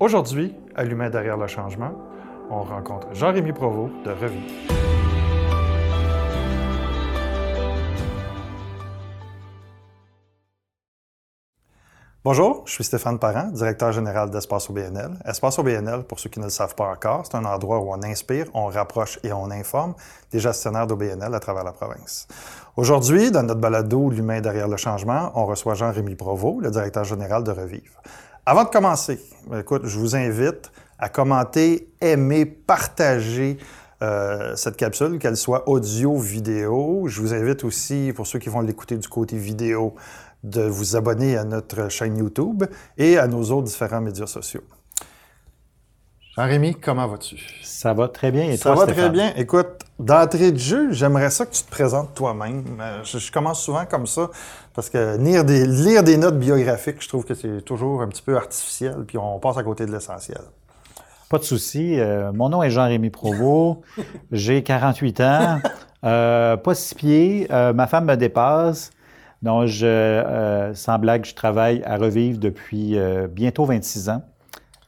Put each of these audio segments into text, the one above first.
Aujourd'hui, à l'humain derrière le changement, on rencontre Jean-Rémy Provost de Revie. Bonjour, je suis Stéphane Parent, directeur général d'Espace OBNL. Espace OBNL, pour ceux qui ne le savent pas encore, c'est un endroit où on inspire, on rapproche et on informe des gestionnaires d'OBNL à travers la province. Aujourd'hui, dans notre balado L'humain derrière le changement, on reçoit Jean-Rémy Provost, le directeur général de Revive. Avant de commencer, écoute, je vous invite à commenter, aimer, partager euh, cette capsule, qu'elle soit audio, vidéo. Je vous invite aussi, pour ceux qui vont l'écouter du côté vidéo, de vous abonner à notre chaîne YouTube et à nos autres différents médias sociaux. Jean-Rémy, comment vas-tu? Ça va très bien. Et ça va très bien. Écoute, d'entrée de jeu, j'aimerais ça que tu te présentes toi-même. Euh, je, commence souvent comme ça parce que lire des, lire des notes biographiques, je trouve que c'est toujours un petit peu artificiel, puis on passe à côté de l'essentiel. Pas de souci. Euh, mon nom est Jean-Rémy Provost. J'ai 48 ans. Euh, pas six pieds. ma femme me dépasse. Donc, je, sans blague, je travaille à Revivre depuis bientôt 26 ans.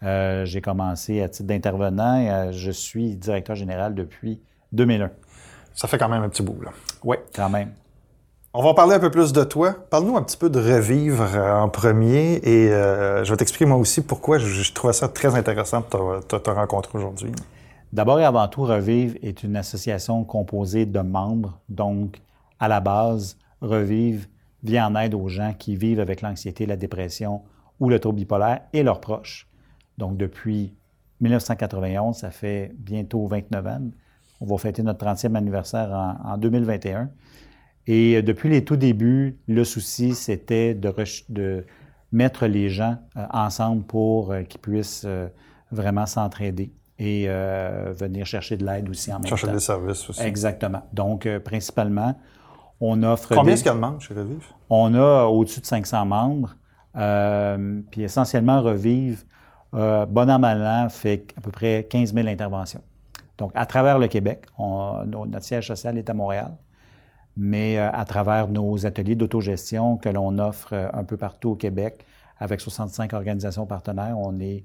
Euh, j'ai commencé à titre d'intervenant et je suis directeur général depuis 2001. Ça fait quand même un petit bout, là. Oui, quand même. On va parler un peu plus de toi. Parle-nous un petit peu de Revivre en premier et je vais t'expliquer moi aussi pourquoi je, je trouvais ça très intéressant de te, te rencontrer aujourd'hui. D'abord et avant tout, Revivre est une association composée de membres. Donc, à la base, Revive vient en aide aux gens qui vivent avec l'anxiété, la dépression ou le trouble bipolaire et leurs proches. Donc, depuis 1991, ça fait bientôt 29 ans. On va fêter notre 30e anniversaire en, 2021. Et euh, depuis les tout débuts, le souci, c'était de, de, mettre les gens euh, ensemble pour euh, qu'ils puissent vraiment s'entraider et venir chercher de l'aide aussi en même temps. Chercher des services aussi. Exactement. Donc, principalement, on offre. Combien est-ce qu'il y a de membres chez Revive? On a au-dessus de 500 membres. Puis essentiellement, Revive, euh, bon an, mal an, fait à peu près 15 000 interventions. Donc, à travers le Québec, notre siège social est à Montréal, mais euh, à travers nos ateliers d'autogestion que l'on offre un peu partout au Québec, avec 65 organisations partenaires, on est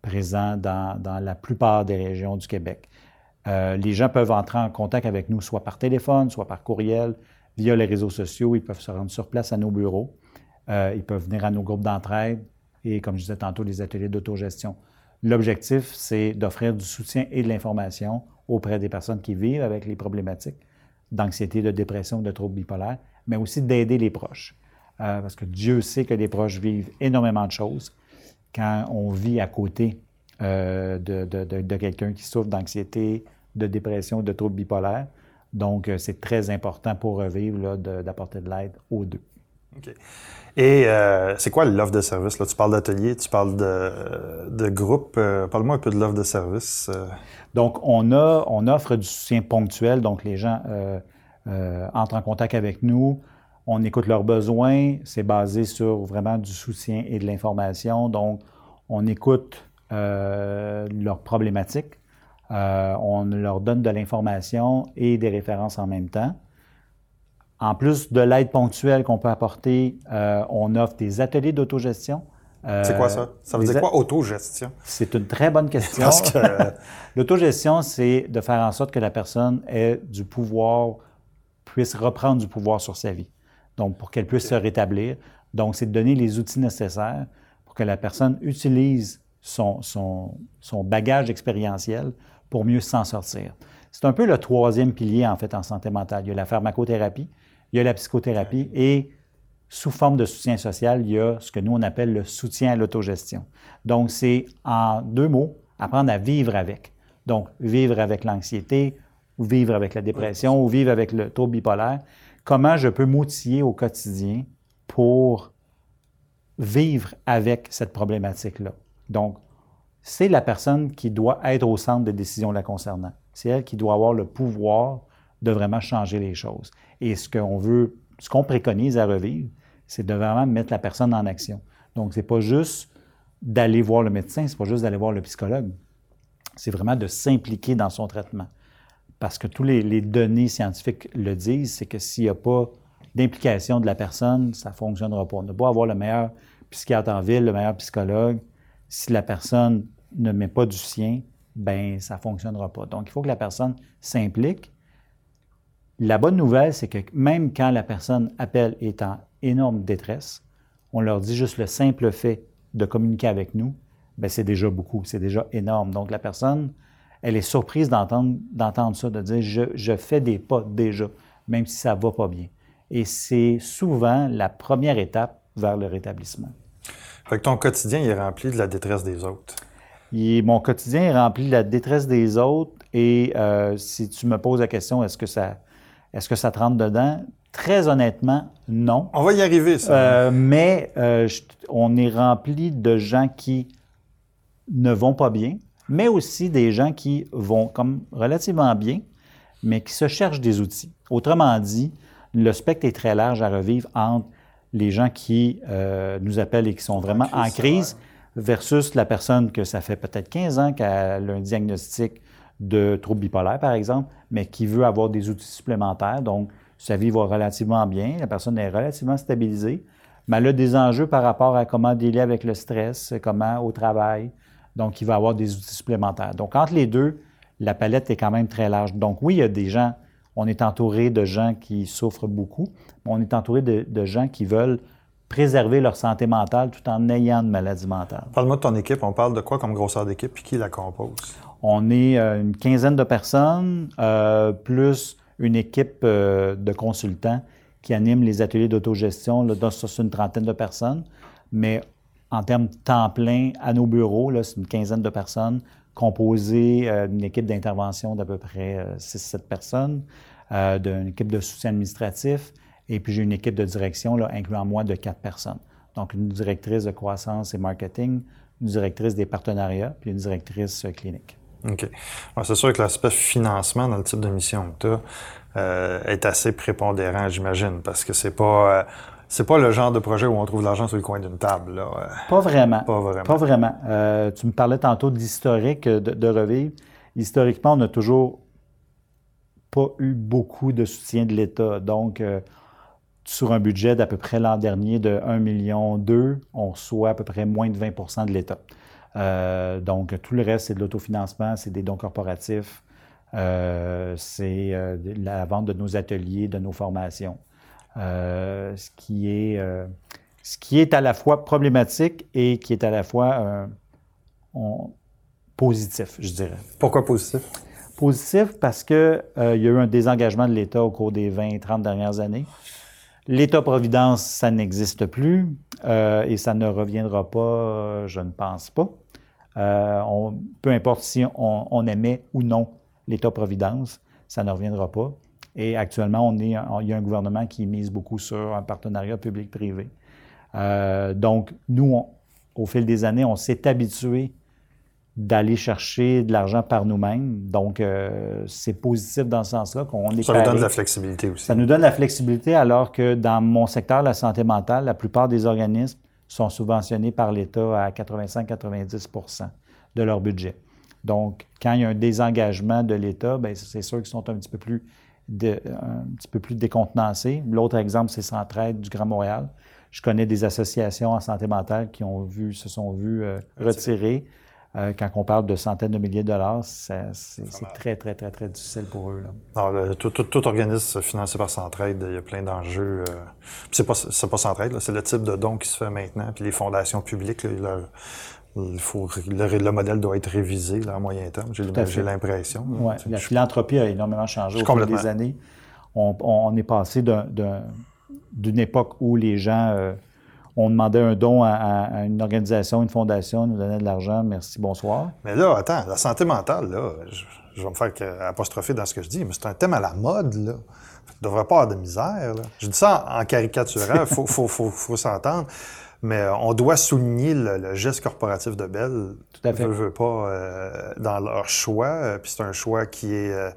présent dans, la plupart des régions du Québec. les gens peuvent entrer en contact avec nous soit par téléphone, soit par courriel, via les réseaux sociaux. Ils peuvent se rendre sur place à nos bureaux. Euh, ils peuvent venir à nos groupes d'entraide et, comme je disais tantôt, les ateliers d'autogestion. L'objectif, c'est d'offrir du soutien et de l'information auprès des personnes qui vivent avec les problématiques d'anxiété, de dépression, de troubles bipolaires, mais aussi d'aider les proches. Euh, parce que Dieu sait que les proches vivent énormément de choses. Quand on vit à côté euh, de, de quelqu'un qui souffre d'anxiété, de dépression, de troubles bipolaires, donc, euh, c'est très important pour revivre d'apporter de l'aide aux deux. OK. Et euh, c'est quoi l'offre de service? Là? Tu parles d'atelier, tu parles de, de groupe. Euh, parle-moi un peu de l'offre de service. Donc, on, a, on offre du soutien ponctuel. Donc, les gens entrent en contact avec nous. On écoute leurs besoins. C'est basé sur vraiment du soutien et de l'information. Donc, on écoute leurs problématiques. Euh, on leur donne de l'information et des références en même temps. En plus de l'aide ponctuelle qu'on peut apporter, euh, on offre des ateliers d'autogestion. Euh, c'est quoi ça? Ça veut dire quoi, autogestion? C'est une très bonne question. L'autogestion, c'est de faire en sorte que la personne ait du pouvoir, puisse reprendre du pouvoir sur sa vie. Donc, pour qu'elle puisse se rétablir. Donc, c'est de donner les outils nécessaires pour que la personne utilise son, son, son bagage expérientiel pour mieux s'en sortir. C'est un peu le troisième pilier, en fait, en santé mentale. Il y a la pharmacothérapie, il y a la psychothérapie et sous forme de soutien social, il y a ce que nous, on appelle le soutien à l'autogestion. Donc, c'est en deux mots, apprendre à vivre avec. Donc, vivre avec l'anxiété, ou vivre avec la dépression, ou vivre avec le trouble bipolaire. Comment je peux m'outiller au quotidien pour vivre avec cette problématique-là? Donc, c'est la personne qui doit être au centre des décisions la concernant. C'est elle qui doit avoir le pouvoir de vraiment changer les choses. Et ce qu'on veut, ce qu'on préconise à revivre, c'est de vraiment mettre la personne en action. Donc, c'est pas juste d'aller voir le médecin, c'est pas juste d'aller voir le psychologue. C'est vraiment de s'impliquer dans son traitement. Parce que tous les, les données scientifiques le disent, c'est que s'il n'y a pas d'implication de la personne, ça ne fonctionnera pas. On ne peut pas avoir le meilleur psychiatre en ville, le meilleur psychologue, Si la personne ne met pas du sien, ben ça ne fonctionnera pas. Donc, il faut que la personne s'implique. La bonne nouvelle, c'est que même quand la personne appelle est en énorme détresse, on leur dit juste le simple fait de communiquer avec nous, ben c'est déjà beaucoup, c'est déjà énorme. Donc, la personne, elle est surprise d'entendre ça, de dire je, je, fais des pas déjà, même si ça ne va pas bien. Et c'est souvent la première étape vers le rétablissement. Fait que ton quotidien est rempli de la détresse des autres. mon quotidien est rempli de la détresse des autres. Et euh, si tu me poses la question, est-ce que ça, est-ce que ça te rentre dedans? Très honnêtement, non. On va y arriver, ça. Euh, mais euh, on est rempli de gens qui ne vont pas bien, mais aussi des gens qui vont comme relativement bien, mais qui se cherchent des outils. Autrement dit, le spectre est très large à revivre entre les gens qui euh, nous appellent et qui sont vraiment en crise, versus la personne que ça fait peut-être 15 ans qu'elle a un diagnostic de trouble bipolaire, par exemple, mais qui veut avoir des outils supplémentaires. Donc, sa vie va relativement bien, la personne est relativement stabilisée, mais elle a des enjeux par rapport à comment dealer avec le stress, comment au travail. Donc, il va avoir des outils supplémentaires. Donc, entre les deux, la palette est quand même très large. Donc, oui, il y a des gens on est entouré de gens qui souffrent beaucoup, on est entouré de, gens qui veulent préserver leur santé mentale tout en ayant une maladie mentale. Parle-moi de ton équipe. On parle de quoi comme grosseur d'équipe et qui la compose? On est euh, une quinzaine de personnes, euh, plus une équipe euh, de consultants qui animent les ateliers d'autogestion. C'est une trentaine de personnes. Mais en termes de temps plein, à nos bureaux, c'est une quinzaine de personnes composé euh, d'une équipe d'intervention d'à peu près 6-7 euh, personnes, d'une équipe de soutien administratif, et puis j'ai une équipe de direction, là, incluant moi, de quatre personnes. Donc, une directrice de croissance et marketing, une directrice des partenariats, puis une directrice clinique. OK. C'est sûr que l'aspect financement dans le type de mission que tu as est assez prépondérant, j'imagine, parce que c'est pas c'est pas le genre de projet où on trouve l'argent sur le coin d'une table. Là. Pas vraiment. Pas vraiment. Pas vraiment. Euh, tu me parlais tantôt d'historique, de, de revivre. Historiquement, on n'a toujours pas eu beaucoup de soutien de l'État. Donc, euh, sur un budget d'à peu près l'an dernier de 1,2 million, on reçoit à peu près moins de 20% de l'État. Euh, donc, tout le reste, c'est de l'autofinancement, c'est des dons corporatifs, c'est la vente de nos ateliers, de nos formations. Euh, ce, qui est, euh, ce qui est à la fois problématique et qui est à la fois euh, positif, je dirais. Pourquoi positif? Positif parce qu'il il y a eu un désengagement de l'État au cours des 20-30 dernières années. L'État-providence, ça n'existe plus et ça ne reviendra pas, je ne pense pas. On, peu importe si on, on aimait ou non l'État-providence, ça ne reviendra pas. Et actuellement, on est, il y a un gouvernement qui mise beaucoup sur un partenariat public-privé. Euh, donc, nous, au fil des années, on s'est habitué d'aller chercher de l'argent par nous-mêmes. Donc, euh, c'est positif dans ce sens-là qu'on est Ça nous donne de la flexibilité aussi. Ça nous donne de la flexibilité alors que dans mon secteur, la santé mentale, la plupart des organismes sont subventionnés par l'État à 85-90% de leur budget. Donc, quand il y a un désengagement de l'État, ben, c'est sûr qu'ils sont un petit peu plus un petit peu plus décontenancé. L'autre exemple, c'est Centraide du Grand Montréal. Je connais des associations en santé mentale qui ont vu, se sont vues euh, retirer. Euh, quand on parle de centaines de milliers de dollars, c'est très, très, très, très difficile pour eux. Là. tout, organisme financé par Centraide, il y a plein d'enjeux. Euh, c'est pas, pas Centraide, c'est le type de don qui se fait maintenant. Puis les fondations publiques, leur, il faut, le, modèle doit être révisé là, à moyen terme, j'ai l'impression. Oui, la philanthropie a énormément changé au cours des années. On, est passé d'une époque où les gens, euh, on demandait un don à, une organisation, une fondation, nous donnait de l'argent, merci, bonsoir. Mais là, attends, la santé mentale, là, je, vais me faire apostropher dans ce que je dis, mais c'est un thème à la mode, là. Ne devrait pas avoir de misère. Là. Je dis ça en, caricaturant, il faut, faut, faut, faut s'entendre. Mais euh, on doit souligner le, geste corporatif de Bell. Tout à fait. Je veux pas euh, dans leur choix. Euh, puis c'est un choix qui est,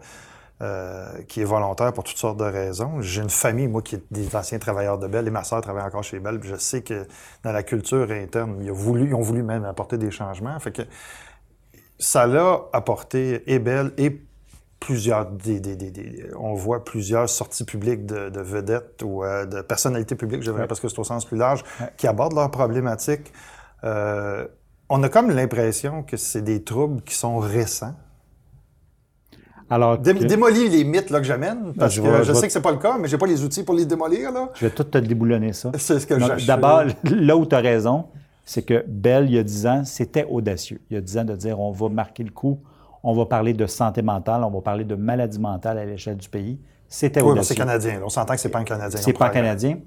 qui est volontaire pour toutes sortes de raisons. J'ai une famille, moi, qui est des anciens travailleurs de Bell et ma sœur travaille encore chez Bell. je sais que dans la culture interne, ils ont voulu, ils ont voulu même apporter des changements. Fait que ça l'a apporté et Bell et plusieurs, on voit plusieurs sorties publiques de, vedettes ou euh, de personnalités publiques, je dirais, parce que c'est au sens plus large, qui abordent leurs problématiques. Euh, on a comme l'impression que c'est des troubles qui sont récents. Alors, Démolis les mythes là, que j'amène, parce je que je, sais que c'est pas le cas, mais j'ai pas les outils pour les démolir. Là. Je vais tout te déboulonner ça. C'est ce que je D'abord, là où tu as raison, c'est que Bell, il y a 10 ans, c'était audacieux. Il y a 10 ans de dire on va marquer le coup, on va parler de santé mentale, on va parler de maladie mentale à l'échelle du pays. C'était oui, audacieux. c'est canadien. On s'entend que c'est pas un canadien. C'est pas canadien.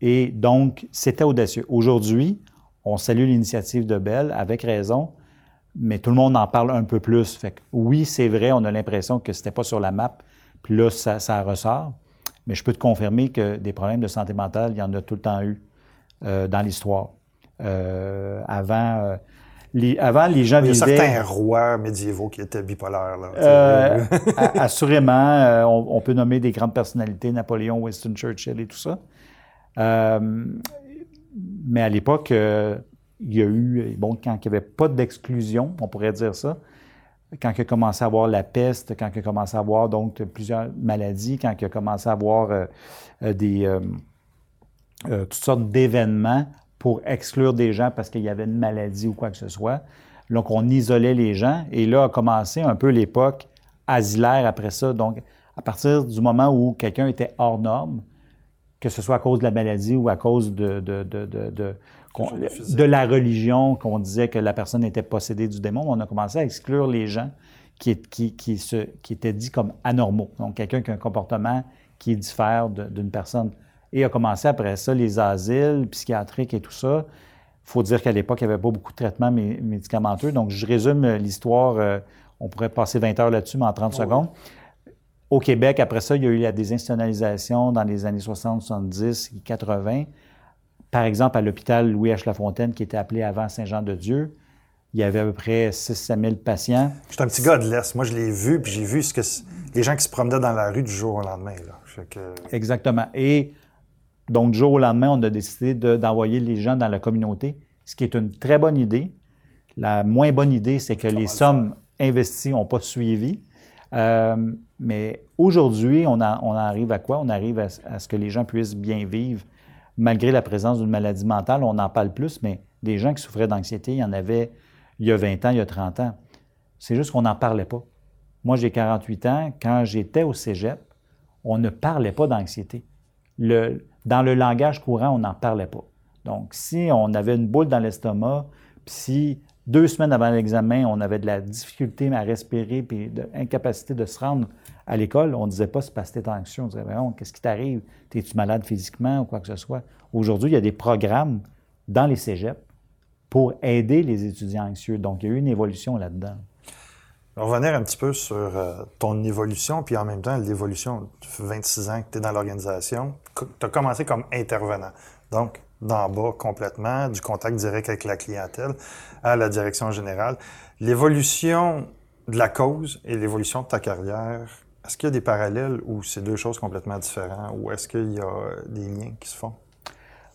Et donc, c'était audacieux. Aujourd'hui, on salue l'initiative de Bell avec raison mais tout le monde en parle un peu plus. Fait que, oui, c'est vrai, on a l'impression que c'était pas sur la map, puis là, ça, ressort. Mais je peux te confirmer que des problèmes de santé mentale, il y en a tout le temps eu euh, dans l'histoire. Euh, avant, euh, les, avant, les gens Il y a certains rois médiévaux qui étaient bipolaires. Là, assurément, on, peut nommer des grandes personnalités, Napoléon, Winston Churchill et tout ça. mais à l'époque, il y a eu, bon, quand il n'y avait pas d'exclusion, on pourrait dire ça, quand il a commencé à avoir la peste, quand il a commencé à avoir donc plusieurs maladies, quand il a commencé à avoir euh, euh, des, euh, toutes sortes d'événements pour exclure des gens parce qu'il y avait une maladie ou quoi que ce soit. Donc, on isolait les gens. Et là a commencé un peu l'époque asilaire après ça. Donc, à partir du moment où quelqu'un était hors norme, que ce soit à cause de la maladie ou à cause de, la religion, qu'on disait que la personne était possédée du démon, on a commencé à exclure les gens qui, qui, qui, se, qui étaient dits comme anormaux. Donc, quelqu'un qui a un comportement qui diffère d'une personne. Et a commencé après ça les asiles psychiatriques et tout ça. Il faut dire qu'à l'époque, il n'y avait pas beaucoup de traitements médicamenteux. Donc, je résume l'histoire. Euh, on pourrait passer 20 heures là-dessus, mais en 30 secondes. Au Québec, après ça, il y a eu la désinstitutionnalisation dans les années 60, 70, 80. Par exemple, à l'hôpital Louis-H. Lafontaine, qui était appelé avant Saint-Jean-de-Dieu, il y avait à peu près 6 000 patients. J'étais un petit gars de l'Est. Moi, je l'ai vu, puis j'ai vu ce que les gens qui se promenaient dans la rue du jour au lendemain. Exactement. Et donc, du jour au lendemain, on a décidé d'envoyer les gens dans la communauté, ce qui est une très bonne idée. La moins bonne idée, c'est que les sommes investies n'ont pas suivi. Euh, mais aujourd'hui, on, arrive à quoi? On arrive à, ce que les gens puissent bien vivre malgré la présence d'une maladie mentale, on en parle plus, mais des gens qui souffraient d'anxiété, il y en avait il y a 20 ans, il y a 30 ans. C'est juste qu'on n'en parlait pas. Moi, j'ai 48 ans. Quand j'étais au cégep, on ne parlait pas d'anxiété. dans le langage courant, on n'en parlait pas. Donc, si on avait une boule dans l'estomac, puis si deux semaines avant l'examen, on avait de la difficulté à respirer, puis de l'incapacité de se rendre à l'école, on ne disait pas c'est parce que tu anxieux. On disait, qu'est-ce qui t'arrive? Es-tu malade physiquement ou quoi que ce soit? Aujourd'hui, il y a des programmes dans les cégeps pour aider les étudiants anxieux. Donc, il y a eu une évolution là-dedans. On va revenir un petit peu sur euh, ton évolution, puis en même temps, l'évolution. Tu fais 26 ans que tu es dans l'organisation. Tu as commencé comme intervenant. Donc, d'en bas complètement, du contact direct avec la clientèle à la direction générale. L'évolution de la cause et l'évolution de ta carrière, est-ce qu'il y a des parallèles ou c'est deux choses complètement différentes ou est-ce qu'il y a des liens qui se font?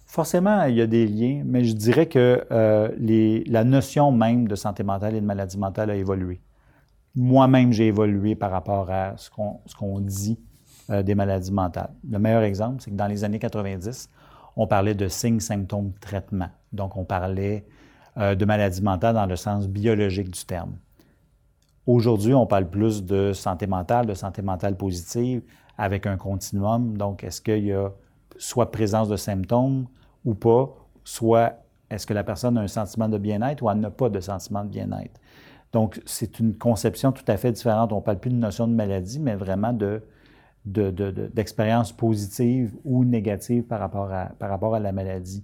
Forcément, il y a des liens, mais je dirais que euh, la notion même de santé mentale et de maladie mentale a évolué. Moi-même, j'ai évolué par rapport à ce qu'on dit euh, des maladies mentales. Le meilleur exemple, c'est que dans les années 90, on parlait de signes, symptômes, traitements. Donc, on parlait euh, de maladie mentale dans le sens biologique du terme. Aujourd'hui, on parle plus de santé mentale, de santé mentale positive, avec un continuum. Donc, est-ce qu'il y a soit présence de symptômes ou pas, soit est-ce que la personne a un sentiment de bien-être ou elle n'a pas de sentiment de bien-être? Donc, c'est une conception tout à fait différente. On ne parle plus de notion de maladie, mais vraiment de, d'expériences positives ou négatives par rapport, à, par rapport à la maladie.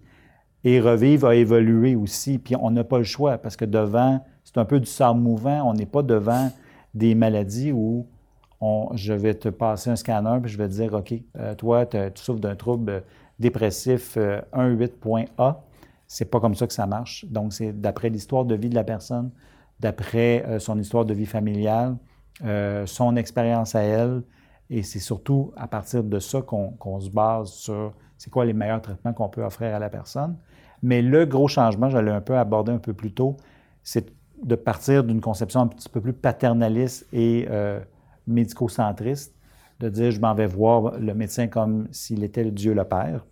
Et Revivre a évolué aussi, puis on n'a pas le choix parce que devant, c'est un peu du sable mouvant, on n'est pas devant des maladies où je vais te passer un scanner puis je vais te dire, OK, euh, toi, tu souffres d'un trouble dépressif 1.8.A. Euh, c'est pas comme ça que ça marche. Donc, c'est d'après l'histoire de vie de la personne, d'après euh, son histoire de vie familiale, son expérience à elle, et c'est surtout à partir de ça qu'on se base sur c'est quoi les meilleurs traitements qu'on peut offrir à la personne. Mais le gros changement, je l'ai un peu abordé un peu plus tôt, c'est de partir d'une conception un petit peu plus paternaliste et euh, médico-centriste, de dire je m'en vais voir le médecin comme s'il était le Dieu le Père,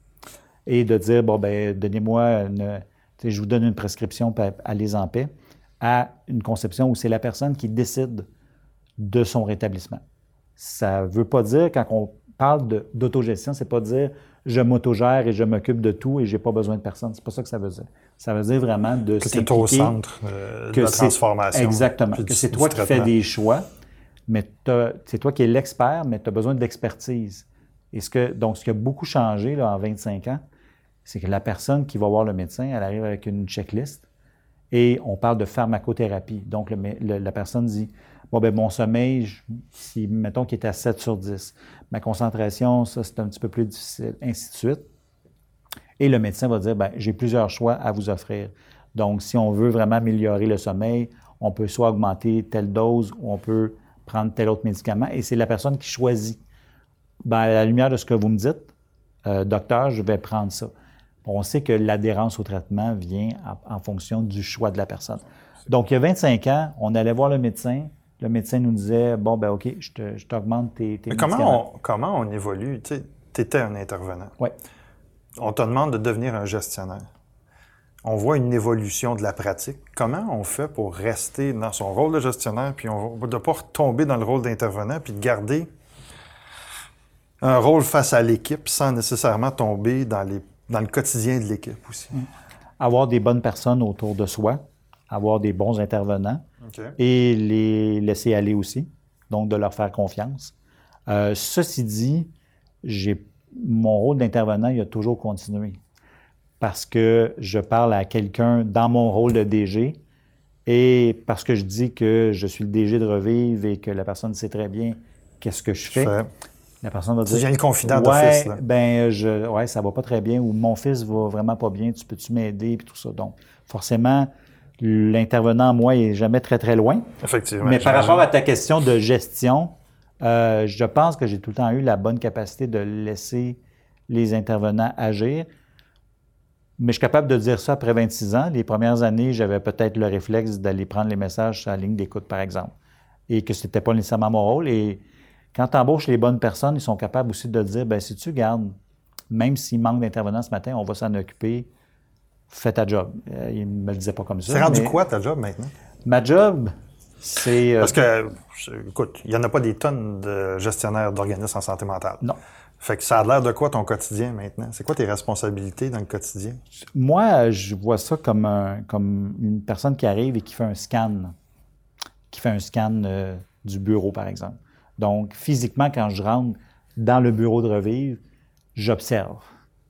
et de dire bon ben donnez-moi je vous donne une prescription, allez en paix, à une conception où c'est la personne qui décide de son rétablissement. Ça ne veut pas dire, quand on parle d'autogestion, c'est pas dire je m'autogère et je m'occupe de tout et j'ai pas besoin de personne. C'est pas ça que ça veut dire. Ça veut dire vraiment de que c'est au centre euh, de la transformation. Exactement. Que c'est toi qui fais des choix, mais c'est toi qui es l'expert, mais tu as besoin d'expertise. Et ce que, donc, ce qui a beaucoup changé là, en 25 ans, c'est que la personne qui va voir le médecin, elle arrive avec une checklist et on parle de pharmacothérapie. Donc, la personne dit Bon, ben mon sommeil, si, mettons qu'il est à 7 sur 10. Ma concentration, ça, c'est un petit peu plus difficile, ainsi de suite. Et le médecin va dire, ben j'ai plusieurs choix à vous offrir. Donc, si on veut vraiment améliorer le sommeil, on peut soit augmenter telle dose ou on peut prendre tel autre médicament. Et c'est la personne qui choisit. Ben, à la lumière de ce que vous me dites, euh, docteur, je vais prendre ça. On sait que l'adhérence au traitement vient en, fonction du choix de la personne. Donc, il y a 25 ans, on allait voir le médecin, le médecin nous disait Bon, ben OK, je t'augmente tes, tes Mais comment on, comment on évolue? Tu étais un intervenant. Oui. On te demande de devenir un gestionnaire. On voit une évolution de la pratique. Comment on fait pour rester dans son rôle de gestionnaire, puis on, de ne pas retomber dans le rôle d'intervenant, puis de garder un rôle face à l'équipe sans nécessairement tomber dans, les, dans le quotidien de l'équipe aussi? Mm. Avoir des bonnes personnes autour de soi, avoir des bons intervenants et les laisser aller aussi, donc de leur faire confiance. Euh, ceci dit, j'ai mon rôle d'intervenant, il a toujours continué parce que je parle à quelqu'un dans mon rôle de DG et parce que je dis que je suis le DG de Revive et que la personne sait très bien qu'est-ce que je fais. La personne va dire. Tu une confident d'office. Ben, je, ouais, ça va pas très bien ou mon fils va vraiment pas bien, tu peux-tu m'aider et tout ça. Donc, forcément, l'intervenant, moi, est jamais très, très loin. Effectivement. Mais par rapport à ta question de gestion, euh, je pense que j'ai tout le temps eu la bonne capacité de laisser les intervenants agir. Mais je suis capable de dire ça après 26 ans. Les premières années, j'avais peut-être le réflexe d'aller prendre les messages sur la ligne d'écoute, par exemple, et que ce n'était pas nécessairement mon rôle. Et quand tu embauches les bonnes personnes, ils sont capables aussi de dire, ben si tu gardes, même s'il manque d'intervenants ce matin, on va s'en occuper fais ta job. Euh, il ne me le disait pas comme ça. C'est rendu quoi ta job maintenant? Ma job, c'est. Euh, Parce que, écoute, il n'y en a pas des tonnes de gestionnaires d'organismes en santé mentale. Non. Fait que ça a l'air de quoi ton quotidien maintenant? C'est quoi tes responsabilités dans le quotidien? Moi, je vois ça comme, comme une personne qui arrive et qui fait un scan, qui fait un scan euh, du bureau, par exemple. Donc, physiquement, quand je rentre dans le bureau de Revive, j'observe.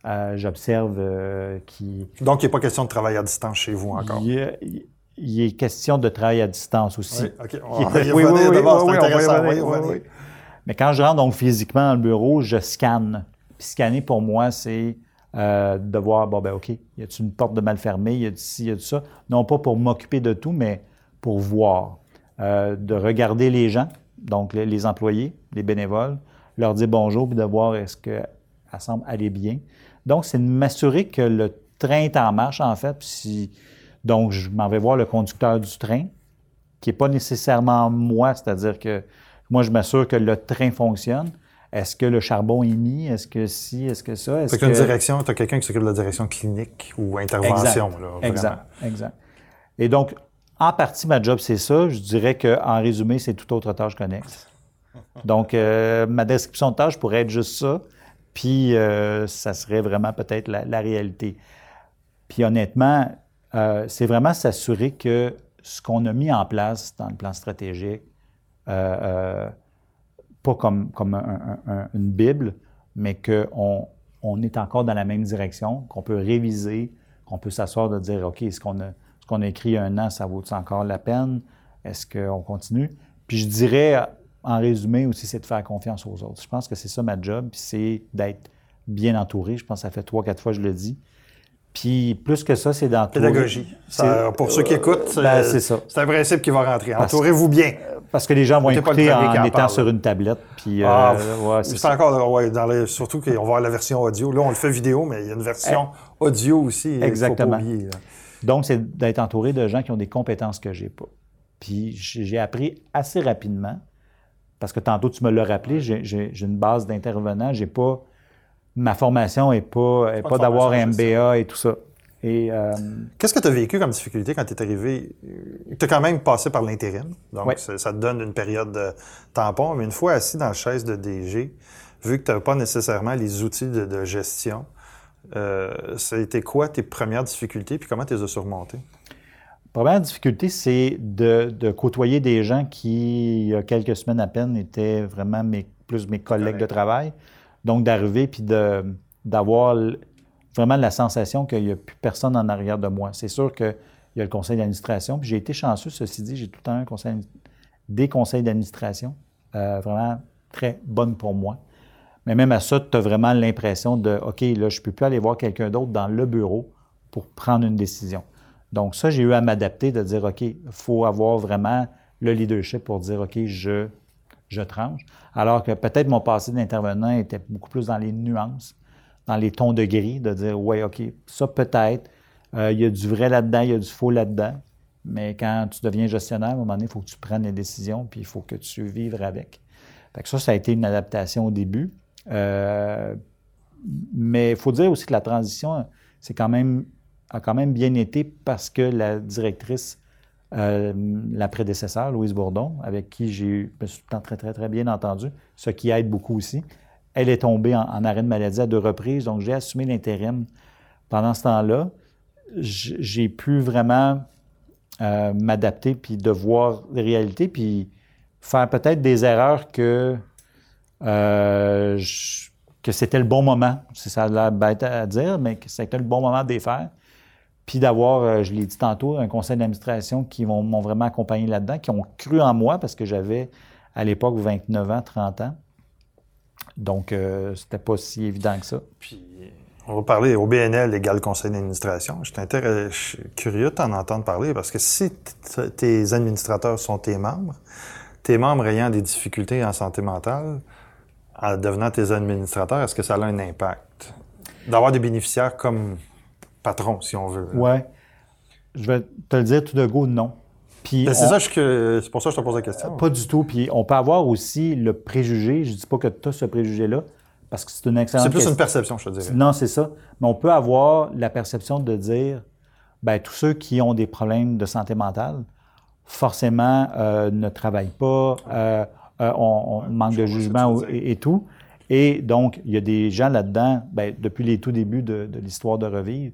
Euh, j'observe euh, qui. Donc, il n'est pas question de travail à distance chez vous encore. Il, est question de travail à distance aussi. Oui. On va y oui, oui, intéressant. Mais quand je rentre donc physiquement dans le bureau, je scanne. Puis scanner, pour moi, c'est euh, de voir, bon, ben OK, y a une porte de mal fermée, y a ci, y a ça? Non pas pour m'occuper de tout, mais pour voir. de regarder les gens, donc les, les, employés, les bénévoles, leur dire bonjour, puis de voir est-ce que ça semble aller bien. Donc, c'est de m'assurer que le train est en marche, en fait. Si, donc, je m'en vais voir le conducteur du train, qui n'est pas nécessairement moi, c'est-à-dire que moi, je m'assure que le train fonctionne. Est-ce que le charbon est mis? Est-ce que si? Est-ce que ça? Est-ce que... une direction, tu as quelqu'un qui s'occupe de la direction clinique ou intervention. Exact, là, exact, exact. Et donc, en partie, ma job, c'est ça. Je dirais qu'en résumé, c'est toute autre tâche connexe. Donc, euh, ma description de tâche pourrait être juste ça. Puis, euh, ça serait vraiment peut-être la, réalité. Puis, honnêtement, euh, c'est vraiment s'assurer que ce qu'on a mis en place dans le plan stratégique, euh, pas comme, comme une Bible, mais qu'on on est encore dans la même direction, qu'on peut réviser, qu'on peut s'asseoir de dire, OK, ce qu'on a, ce qu'on a écrit il y a un an, ça vaut encore la peine? Est-ce qu'on continue? Puis je dirais, en résumé aussi, c'est de faire confiance aux autres. Je pense que c'est ça ma job, puis c'est d'être bien entouré. Je pense que ça fait trois, quatre fois que je le dis. Puis plus que ça, c'est d'entourer. Pédagogie. pour ceux qui écoutent, ben, c'est ça. C'est un principe qui va rentrer. Entourez-vous bien. Parce que les gens vont écouter en étant sur une tablette. Puis, ah, euh, c'est encore, ouais, dans les, surtout qu'on va voir la version audio. Là, on le fait vidéo, mais il y a une version eh, audio aussi. Exactement. Donc, c'est d'être entouré de gens qui ont des compétences que j'ai pas. Puis j'ai appris assez rapidement parce que tantôt, tu me l'as rappelé, j'ai une base d'intervenants. J'ai pas. Ma formation n'est pas, pas d'avoir un MBA et tout ça. Et, euh, Qu'est-ce que tu as vécu comme difficulté quand tu es arrivé? Tu as quand même passé par l'intérim, donc ça, ça, te donne une période de tampon, mais une fois assis dans la chaise de DG, vu que tu n'as pas nécessairement les outils de, gestion, euh, ça a été quoi tes premières difficultés, puis comment tu les as surmontées? Première difficulté, c'est de, côtoyer des gens qui, il y a quelques semaines à peine, étaient vraiment mes, plus mes collègues de travail. Donc, d'arriver puis d'avoir vraiment la sensation qu'il n'y a plus personne en arrière de moi. C'est sûr qu'il y a le conseil d'administration. Puis j'ai été chanceux, ceci dit, j'ai tout le temps un conseil, des conseils d'administration euh, vraiment très bonnes pour moi. Mais même à ça, tu as vraiment l'impression de OK, là, je ne peux plus aller voir quelqu'un d'autre dans le bureau pour prendre une décision. Donc, ça, j'ai eu à m'adapter, de dire OK, il faut avoir vraiment le leadership pour dire OK, je, je tranche. Alors que peut-être mon passé d'intervenant était beaucoup plus dans les nuances dans les tons de gris, de dire, ouais, OK, ça peut-être, euh, il y a du vrai là-dedans, il y a du faux là-dedans. Mais quand tu deviens gestionnaire, à un moment donné, il faut que tu prennes les décisions, puis il faut que tu vives avec. Fait ça, ça a été une adaptation au début. Euh, mais il faut dire aussi que la transition, c'est quand même, a quand même bien été parce que la directrice, euh, la prédécesseur, Louise Bourdon, avec qui j'ai eu, me suis très, très, très bien entendu, ce qui aide beaucoup aussi, elle est tombée en, arrêt de maladie à deux reprises, donc j'ai assumé l'intérim. Pendant ce temps-là, j'ai pu vraiment euh, m'adapter puis de voir les réalités puis faire peut-être des erreurs que, euh, que c'était le bon moment. C'est ça a bête à dire, mais que c'était le bon moment de les faire. Puis d'avoir, euh, je l'ai dit tantôt, un conseil d'administration qui m'ont vraiment accompagné là-dedans, qui ont cru en moi parce que j'avais à l'époque 29 ans, 30 ans. Donc, euh, c'était pas si évident que ça. Puis, on va parler au BNL égal conseil d'administration. Je suis curieux de t'en entendre parler parce que si tes administrateurs sont tes membres, tes membres ayant des difficultés en santé mentale, en devenant tes administrateurs, est-ce que ça a un impact? D'avoir des bénéficiaires comme patron, si on veut. Oui. Je vais te le dire tout de go, non. Ben, c'est ça, c'est pour ça que je te pose la question. Pas du tout. Puis on peut avoir aussi le préjugé. Je dis pas que tu as ce préjugé-là, parce que c'est une excellente. C'est plus une perception, je te dirais. Non, c'est ça. Mais on peut avoir la perception de dire, ben tous ceux qui ont des problèmes de santé mentale, forcément euh, ne travaillent pas, euh, euh, on, manque de jugement et, tout. Et donc, il y a des gens là-dedans, ben, depuis les tout débuts de, l'histoire de Revivre,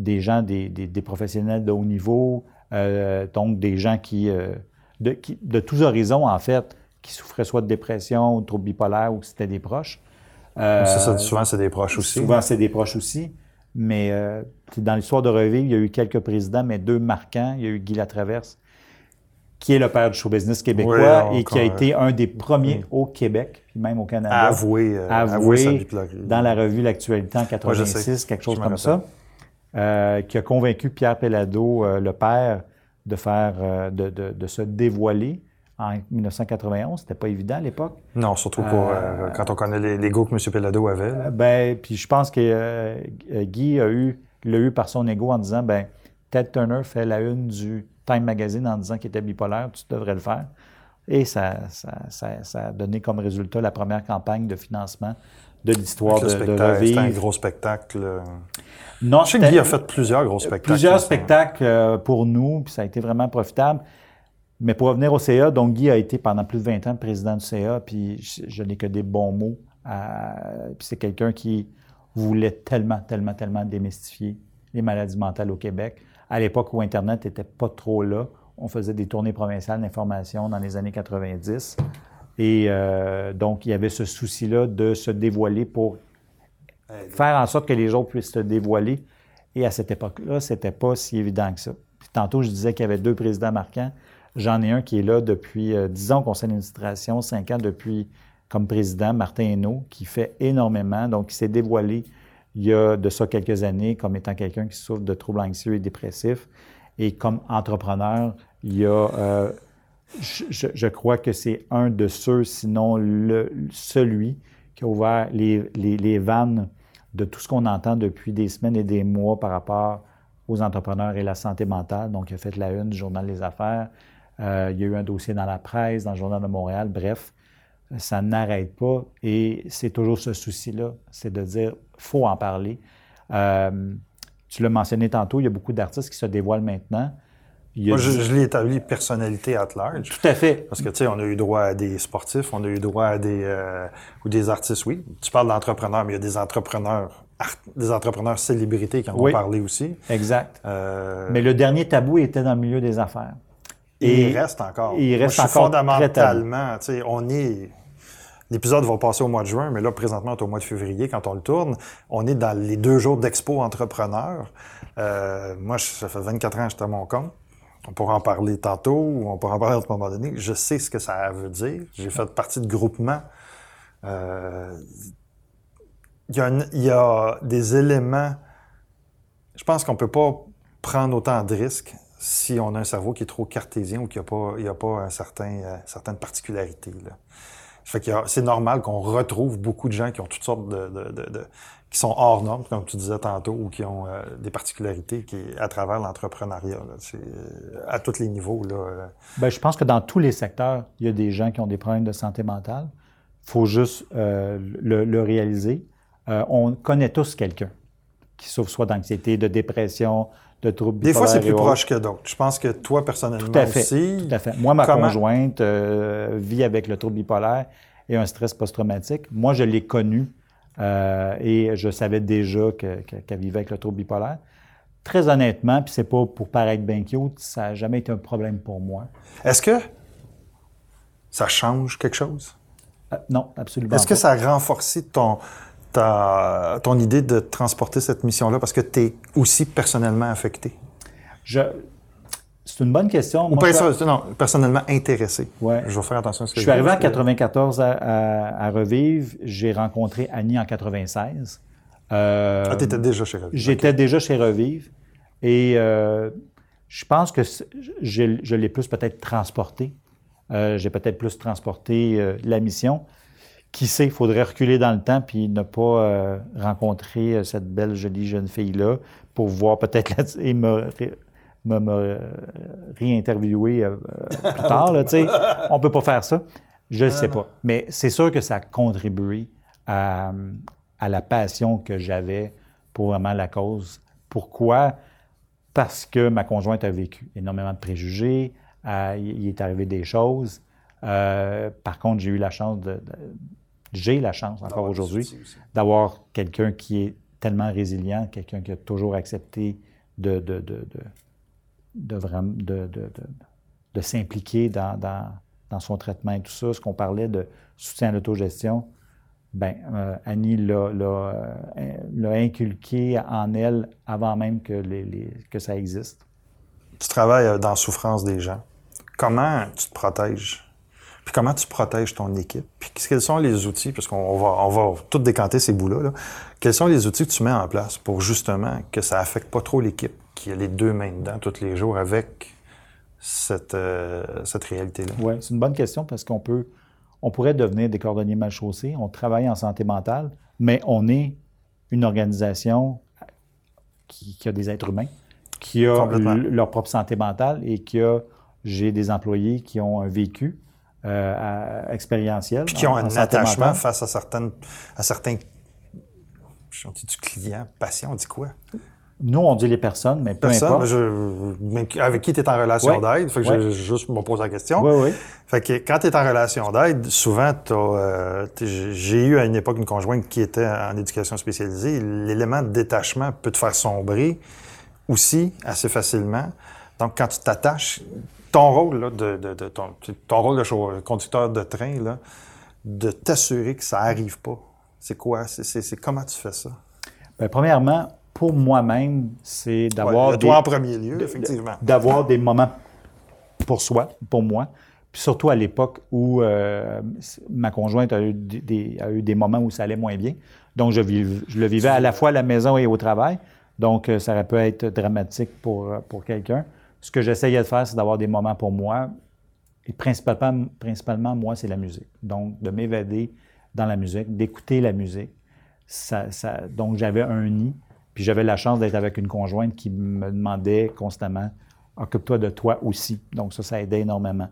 des gens, des, des professionnels de haut niveau, euh, donc, des gens euh, qui de, tous horizons, en fait, qui souffraient soit de dépression ou de troubles bipolaires ou qui c'était des proches. Euh, ça, souvent, c'est des proches aussi. Souvent, c'est des proches aussi. Mais dans l'histoire de Revivre, il y a eu quelques présidents, mais deux marquants. Il y a eu Guy Latraverse, qui est le père du show business québécois et qui a été un des premiers au Québec, même au Canada. À avouer, avouer dans la revue L'actualité en 86, quelque chose comme ça. Euh, qui a convaincu Pierre Pellado, euh, le père, de faire, euh, de, se dévoiler en 1991. C'était pas évident à l'époque. Non, surtout pour, quand on connaît les, goûts que M. Pellado avait. ben, puis je pense que Guy a eu, l'a eu par son ego en disant, ben, Ted Turner fait la une du Time Magazine en disant qu'il était bipolaire, tu devrais le faire. Et ça, ça, a donné comme résultat la première campagne de financement de l'histoire de, de C'était un gros spectacle. Non, je sais que Guy a fait plusieurs gros spectacles. Plusieurs spectacles euh, pour nous, puis ça a été vraiment profitable. Mais pour revenir au CA, donc Guy a été pendant plus de 20 ans président du CA, puis je, n'ai que des bons mots. puis c'est quelqu'un qui voulait tellement, tellement, tellement démystifier les maladies mentales au Québec. À l'époque où Internet n'était pas trop là, on faisait des tournées provinciales d'information dans les années 90. Et euh, donc, il y avait ce souci-là de se dévoiler pour faire en sorte que les autres puissent se dévoiler. Et à cette époque-là, c'était pas si évident que ça. tantôt, je disais qu'il y avait deux présidents marquants. J'en ai un qui est là depuis euh, dix ans au conseil d'administration, cinq ans depuis comme président, Martin Hainaut, qui fait énormément. Donc, il s'est dévoilé il y a de ça quelques années comme étant quelqu'un qui souffre de troubles anxieux et dépressifs. Et comme entrepreneur, il y a, euh, je, crois que c'est un de ceux, sinon le, celui qui a ouvert les, les, les vannes de tout ce qu'on entend depuis des semaines et des mois par rapport aux entrepreneurs et la santé mentale. Donc, il a fait la une du Journal des Affaires. Euh, il y a eu un dossier dans la presse, dans le Journal de Montréal. Bref, ça n'arrête pas. Et c'est toujours ce souci-là, c'est de dire, faut en parler. Euh, tu l'as mentionné tantôt, il y a beaucoup d'artistes qui se dévoilent maintenant. Moi, je, l'ai établi personnalité at large. Tout à fait. Parce que, tu sais, on a eu droit à des sportifs, on a eu droit à des... Euh, ou des artistes, oui. Tu parles d'entrepreneurs, mais il y a des entrepreneurs des entrepreneurs célébrités qui en ont parlé aussi. Exact. Euh, mais le dernier tabou était dans le milieu des affaires. Et, il reste encore. Il reste Moi, je encore fondamentalement, tu sais, on est L'épisode va passer au mois de juin, mais là, présentement, on est au mois de février quand on le tourne. On est dans les deux jours d'expo entrepreneur. Euh, moi, ça fait 24 ans que j'étais à mon compte. On pourra en parler tantôt on pourra en parler à un moment donné. Je sais ce que ça veut dire. J'ai fait partie de groupements. Euh, il, y a des éléments. Je pense qu'on peut pas prendre autant de risques si on a un cerveau qui est trop cartésien ou qu'il n'y a a pas un certain, euh, certaines particularités. C'est normal qu'on retrouve beaucoup de gens qui ont toutes sortes de, qui sont hors normes, comme tu disais tantôt, ou qui ont euh, des particularités qui, à travers l'entrepreneuriat. C'est euh, à tous les niveaux. Là. Euh. Bien, je pense que dans tous les secteurs, il y a des gens qui ont des problèmes de santé mentale. Il faut juste le, le, réaliser. on connaît tous quelqu'un qui souffre soit d'anxiété, de dépression, de troubles Des fois, c'est plus proche que d'autres. Je pense que toi, personnellement tout à fait, aussi. Tout à fait. Moi, ma conjointe vit avec le trouble bipolaire et un stress post-traumatique. Moi, je l'ai connue euh, et je savais déjà qu'elle vivait avec le trouble bipolaire. Très honnêtement, puis c'est pas pour paraître bien cute, ça n'a jamais été un problème pour moi. Est-ce que ça change quelque chose? Euh, non, absolument Est-ce que ça a renforcé ton, ta, ton idée de transporter cette mission-là parce que tu es aussi personnellement affecté? Je... C'est une bonne question. Ou non, personnellement intéressé. Ouais. Je vais faire attention à ce que je suis arrivé en 94 à, à, Revive. J'ai rencontré Annie en 96. Euh, ah, tu étais déjà chez Revive. J'étais déjà chez Revive. Et euh, je pense que je l'ai plus peut-être transporté. Euh, j'ai peut-être plus transporté euh, la mission qui sait, il faudrait reculer dans le temps puis ne pas rencontrer cette belle, jolie jeune fille-là pour voir peut-être et me, me, réinterviewer euh, plus tard. Là, on ne peut pas faire ça. Je ne sais pas. Mais c'est sûr que ça a contribué à, à la passion que j'avais pour vraiment la cause. Pourquoi? Parce que ma conjointe a vécu énormément de préjugés, il est arrivé des choses. par contre, j'ai eu la chance de, j'ai la chance encore aujourd'hui d'avoir quelqu'un qui est tellement résilient, quelqu'un qui a toujours accepté de, de, de, de, vraiment, de, de s'impliquer dans, dans, dans, son traitement et tout ça. Ce qu'on parlait de soutien à l'autogestion, ben, euh, Annie euh, l'a inculqué en elle avant même que, les, que ça existe. Tu travailles euh, dans la souffrance des gens. Comment tu te protèges? comment tu protèges ton équipe? Puis quels sont les outils, parce qu'on va, on va tout décanter ces bouts-là, quels sont les outils que tu mets en place pour justement que ça affecte pas trop l'équipe, qui a les deux mains dedans tous les jours avec cette, euh, cette réalité-là? Oui, c'est une bonne question parce qu'on peut, on pourrait devenir des cordonniers mal chaussés. On travaille en santé mentale, mais on est une organisation qui, a des êtres humains, qui a leur propre santé mentale et qui a, j'ai des employés qui ont un vécu euh, expérientiels. Puis qui ont un attachement face à, certaines, à certains. On dit du client, patient, on dit quoi? Nous, on dit les personnes, mais peu importe. avec qui tu es en relation d'aide, fait que je, juste me pose la question. Oui, oui. Fait que quand tu es en relation d'aide, souvent, euh, j'ai eu à une époque une conjointe qui était en éducation spécialisée. L'élément de détachement peut te faire sombrer aussi assez facilement. Donc, quand tu t'attaches, ton rôle de, ton, rôle de conducteur de train, là, de t'assurer que ça n'arrive pas, c'est quoi? C'est comment tu fais ça? Bien, premièrement, pour moi-même, c'est d'avoir. toi en premier lieu, effectivement. D'avoir des moments pour soi, pour moi. Puis surtout à l'époque où euh, ma conjointe a eu des, a eu des moments où ça allait moins bien. Donc, je, je le vivais à la fois à la maison et au travail. Donc, euh, ça aurait pu être dramatique pour, pour quelqu'un ce que j'essayais de faire, c'est d'avoir des moments pour moi. Et principalement, principalement moi, c'est la musique. Donc, de m'évader dans la musique, d'écouter la musique. Ça, donc, j'avais un nid, puis j'avais la chance d'être avec une conjointe qui me demandait constamment Occupe-toi de toi aussi. Donc, ça, ça aidait énormément.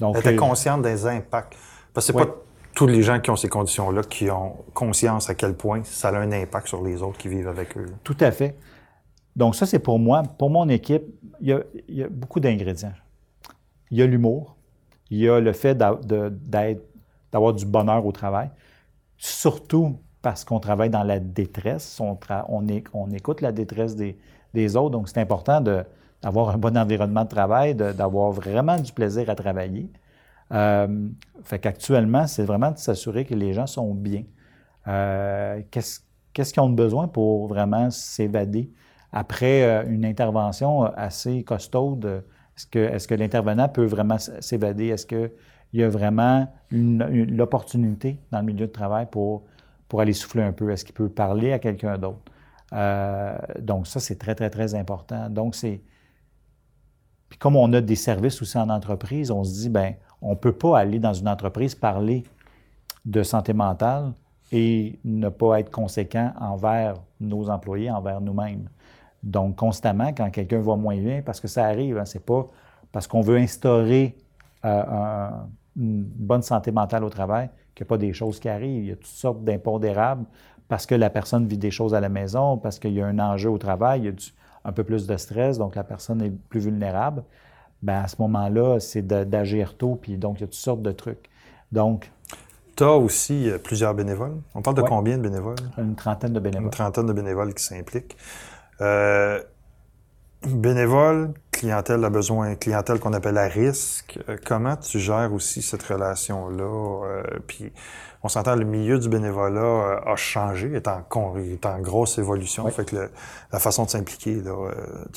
Donc, Elle était euh, consciente des impacts. Parce que c'est pas tous les gens qui ont ces conditions-là qui ont conscience à quel point ça a un impact sur les autres qui vivent avec eux. Tout à fait. Donc, ça, c'est pour moi. Pour mon équipe, il y a, il y a beaucoup d'ingrédients. Il y a l'humour, il y a le fait d'avoir du bonheur au travail, surtout parce qu'on travaille dans la détresse, on, écoute la détresse des, autres, donc c'est important d'avoir un bon environnement de travail, d'avoir vraiment du plaisir à travailler. Euh, fait qu'actuellement, c'est vraiment de s'assurer que les gens sont bien. Euh, qu'est-ce qu'ils ont besoin pour vraiment s'évader? Après euh, une intervention assez costaude? Est-ce que, est que l'intervenant peut vraiment s'évader? Est-ce qu'il y a vraiment l'opportunité dans le milieu de travail pour, pour aller souffler un peu? Est-ce qu'il peut parler à quelqu'un d'autre? Euh, donc, ça, c'est très, très, très important. Donc, c'est. Puis, comme on a des services aussi en entreprise, on se dit, ben on ne peut pas aller dans une entreprise parler de santé mentale et ne pas être conséquent envers nos employés, envers nous-mêmes. Donc, constamment, quand quelqu'un va moins bien, parce que ça arrive, hein, c'est pas parce qu'on veut instaurer euh, une bonne santé mentale au travail qu'il n'y a pas des choses qui arrivent. Il y a toutes sortes d'impondérables parce que la personne vit des choses à la maison, parce qu'il y a un enjeu au travail, il y a un peu plus de stress, donc la personne est plus vulnérable. Bien, à ce moment-là, c'est d'agir tôt, puis donc il y a toutes sortes de trucs. Donc. Tu as aussi euh, plusieurs bénévoles. On parle de combien de bénévoles? Une trentaine de bénévoles. Une trentaine de bénévoles qui s'impliquent. Euh, bénévoles, clientèle a besoin, clientèle qu'on appelle à risque. Euh, comment tu gères aussi cette relation-là? Euh, puis on s'entend, le milieu du bénévolat euh, a changé, est en, est en grosse évolution. Fait que la façon de s'impliquer, là,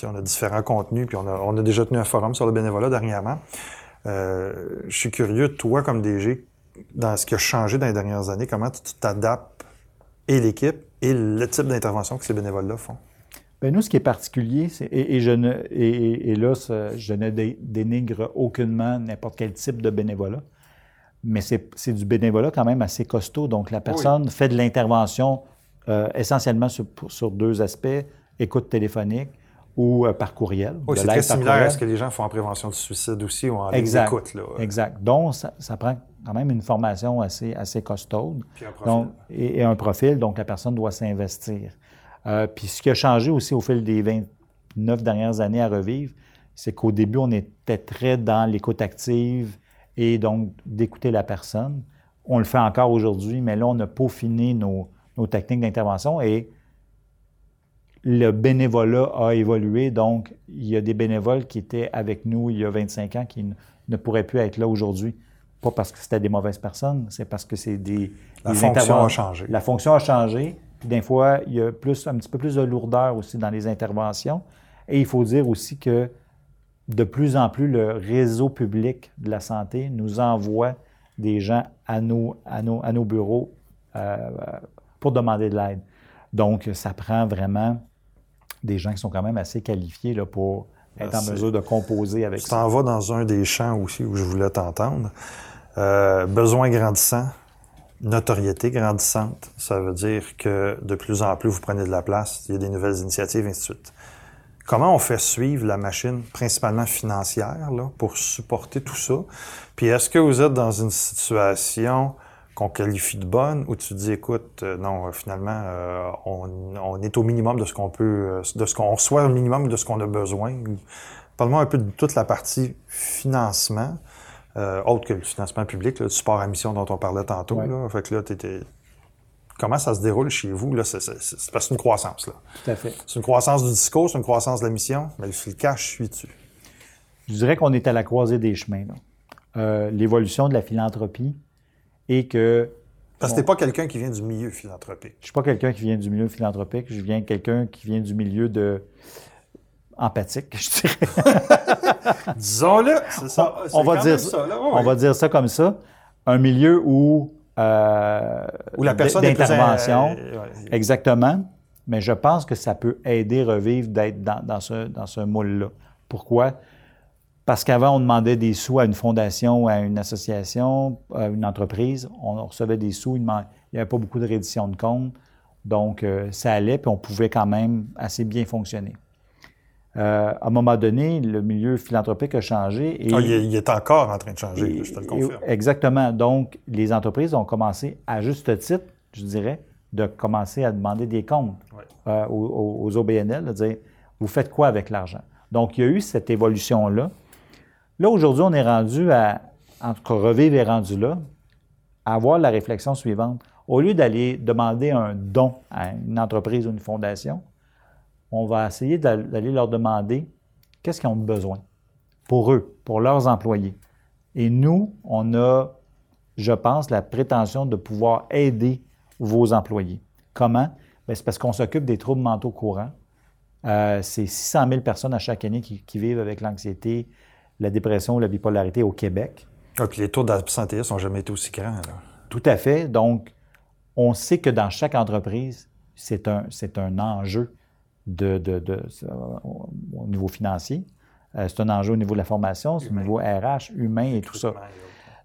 on a différents contenus, puis on a, on a, déjà tenu un forum sur le bénévolat dernièrement. je suis curieux, toi, comme DG, dans ce qui a changé dans les dernières années, comment tu t'adaptes et l'équipe et le type d'intervention que ces bénévoles-là font? Bien, nous, ce qui est particulier, et, je ne, et, là, je ne dénigre aucunement n'importe quel type de bénévolat, mais c'est du bénévolat quand même assez costaud. Donc, la personne fait de l'intervention euh, essentiellement sur, deux aspects, écoute téléphonique ou euh, par courriel. Oui, c'est très similaire à ce que les gens font en prévention du suicide aussi ou en exact, écoute. Là. Exact. Donc, ça, prend quand même une formation assez, assez costaude. Puis un profil. et, et, un profil, donc la personne doit s'investir. Euh, puis ce qui a changé aussi au fil des 29 dernières années à revivre, c'est qu'au début, on était très dans l'écoute active et donc d'écouter la personne. On le fait encore aujourd'hui, mais là, on a peaufiné nos, nos techniques d'intervention et le bénévolat a évolué. Donc, il y a des bénévoles qui étaient avec nous il y a 25 ans qui ne, pourraient plus être là aujourd'hui. Pas parce que c'était des mauvaises personnes, c'est parce que c'est des. La fonction a changé. La fonction a changé. Puis des fois, il y a plus, un petit peu plus de lourdeur aussi dans les interventions. Et il faut dire aussi que de plus en plus, le réseau public de la santé nous envoie des gens à nos, à nos, à nos bureaux euh, pour demander de l'aide. Donc, ça prend vraiment des gens qui sont quand même assez qualifiés là, pour être en mesure de composer avec ça. Tu t'en vas dans un des champs aussi où je voulais t'entendre. Euh, besoin grandissant, notoriété grandissante. Ça veut dire que de plus en plus, vous prenez de la place, il y a des nouvelles initiatives, ainsi de suite. Comment on fait suivre la machine, principalement financière, pour supporter tout ça? Puis est-ce que vous êtes dans une situation qu'on qualifie de bonne ou tu dis, écoute, euh, non, finalement, euh, on, est au minimum de ce qu'on peut, euh, de ce qu'on reçoit au minimum de ce qu'on a besoin? Parle-moi un peu de toute la partie financement. Euh, autre que le financement public, le support à mission dont on parlait tantôt. Là. Fait que là, Comment ça se déroule chez vous? Là? C'est, c'est, une croissance. Là. Tout à fait. C'est une croissance du discours, c'est une croissance de la mission, mais le cash suit dessus. Je dirais qu'on est à la croisée des chemins. Euh, l'évolution de la philanthropie et que. Parce que t'es pas quelqu'un qui vient du milieu philanthropique. Je suis pas quelqu'un qui vient du milieu philanthropique. Je viens quelqu'un qui vient du milieu de empathique, je dirais. Disons-le, c'est ça. On, va dire ça, on va dire ça comme ça. Un milieu où. Euh, où la personne d'intervention. Exactement. Mais je pense que ça peut aider Revivre d'être dans, dans, ce, dans ce moule-là. Pourquoi? Parce qu'avant, on demandait des sous à une fondation, à une association, à une entreprise. On recevait des sous, il n'y avait pas beaucoup de reddition de comptes. Donc, euh, ça allait, puis on pouvait quand même assez bien fonctionner. Euh, à un moment donné, le milieu philanthropique a changé. Et, ah, il, est encore en train de changer, je te le confirme. exactement. Donc, les entreprises ont commencé, à juste titre, je dirais, de commencer à demander des comptes euh, aux, OBNL, de dire Vous faites quoi avec l'argent? Donc, il y a eu cette évolution-là. Là, aujourd'hui, on est rendu à, en tout cas, Revivre est rendu là, à avoir la réflexion suivante. Au lieu d'aller demander un don à une entreprise ou une fondation, on va essayer d'aller leur demander qu'est-ce qu'ils ont besoin pour eux, pour leurs employés. Et nous, on a, je pense, la prétention de pouvoir aider vos employés. Comment? Ben, c'est parce qu'on s'occupe des troubles mentaux courants. Euh, c'est 600 000 personnes à chaque année qui, vivent avec l'anxiété, la dépression ou la bipolarité au Québec. Ah, puis les taux d'absentéisme n'ont jamais été aussi grands. Tout à fait. Donc, on sait que dans chaque entreprise, c'est un, un enjeu de, au niveau financier. Euh, c'est un enjeu au niveau de la formation, c'est au niveau RH, humain et tout ça.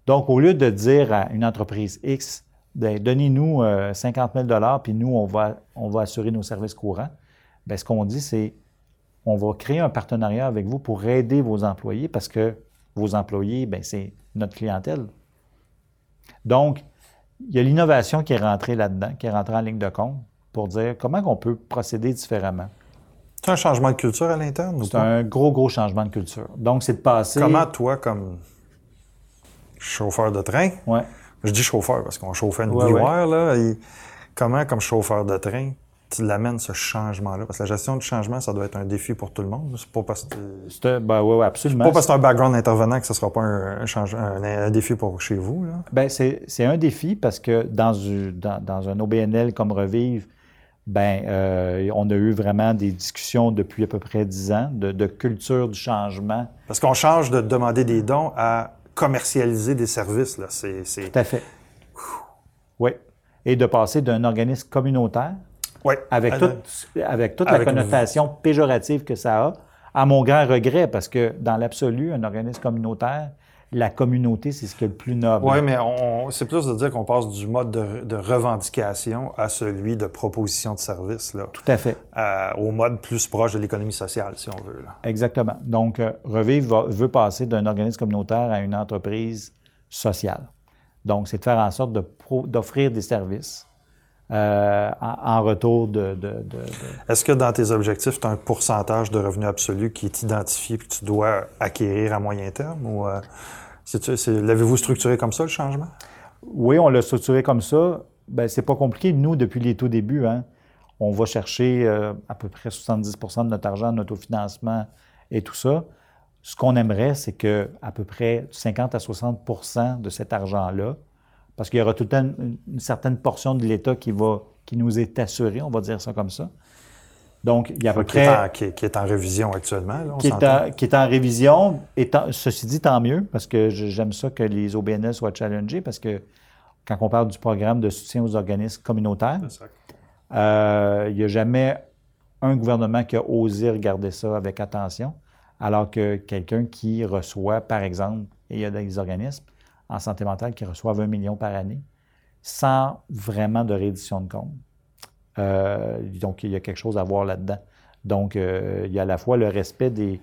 Donc, au lieu de dire à une entreprise X, ben, donnez-nous 50 euh, 000 puis nous, on va, on va assurer nos services courants, bien, ce qu'on dit, c'est on va créer un partenariat avec vous pour aider vos employés parce que vos employés, bien, c'est notre clientèle. Donc, il y a l'innovation qui est rentrée là-dedans, qui est rentrée en ligne de compte pour dire comment on peut procéder différemment. C'est un changement de culture à l'interne? C'est un gros, gros changement de culture. Donc, c'est de passer. Comment, toi, comme chauffeur de train, ouais. je dis chauffeur parce qu'on chauffait une ouais, là, comment, comme chauffeur de train, tu l'amènes ce changement-là? Parce que la gestion du changement, ça doit être un défi pour tout le monde. C'est pas parce que. Ben, oui, absolument. pas parce que c'est un background intervenant que ce ne sera pas un, un, défi pour chez vous. Là. Bien, c'est un défi parce que dans, dans, dans un OBNL comme Revive, ben, euh, on a eu vraiment des discussions depuis à peu près dix ans de, culture du changement. Parce qu'on change de demander des dons à commercialiser des services. Là. C'est, Tout à fait. Oui. Et de passer d'un organisme communautaire, avec, avec toute la connotation péjorative que ça a, à mon grand regret, parce que dans l'absolu, un organisme communautaire, la communauté, c'est ce qui est le plus noble. Oui, mais c'est plus de dire qu'on passe du mode de, revendication à celui de proposition de service. Là, Tout à fait. au mode plus proche de l'économie sociale, si on veut. Là. Exactement. Donc, euh, Revive veut passer d'un organisme communautaire à une entreprise sociale. Donc, c'est de faire en sorte d'offrir des services euh, en, retour de... Est-ce que dans tes objectifs, tu as un pourcentage de revenus absolu qui est identifié et que tu dois acquérir à moyen terme? Ou euh, l'avez-vous structuré comme ça, le changement? Oui, on l'a structuré comme ça. Bien, c'est pas compliqué. Nous, depuis les tout débuts, hein, on va chercher euh, à peu près 70% de notre argent, notre autofinancement et tout ça. Ce qu'on aimerait, c'est que à peu près 50 à 60% de cet argent-là parce qu'il y aura tout le temps une, certaine portion de l'État qui, va, qui nous est assurée, on va dire ça comme ça. Donc, il y a à peu près... Qui est, en, révision actuellement. qui, est qui, est en révision. Et ceci dit, tant mieux, parce que j'aime ça que les OBNL soient challengés, parce que quand on parle du programme de soutien aux organismes communautaires, euh, il n'y a jamais un gouvernement qui a osé regarder ça avec attention, alors que quelqu'un qui reçoit, par exemple, et il y a des organismes, en santé mentale qui reçoivent un million par année sans vraiment de réédition de compte. Euh, donc, il y a quelque chose à voir là-dedans. Donc, euh, il y a à la fois le respect des,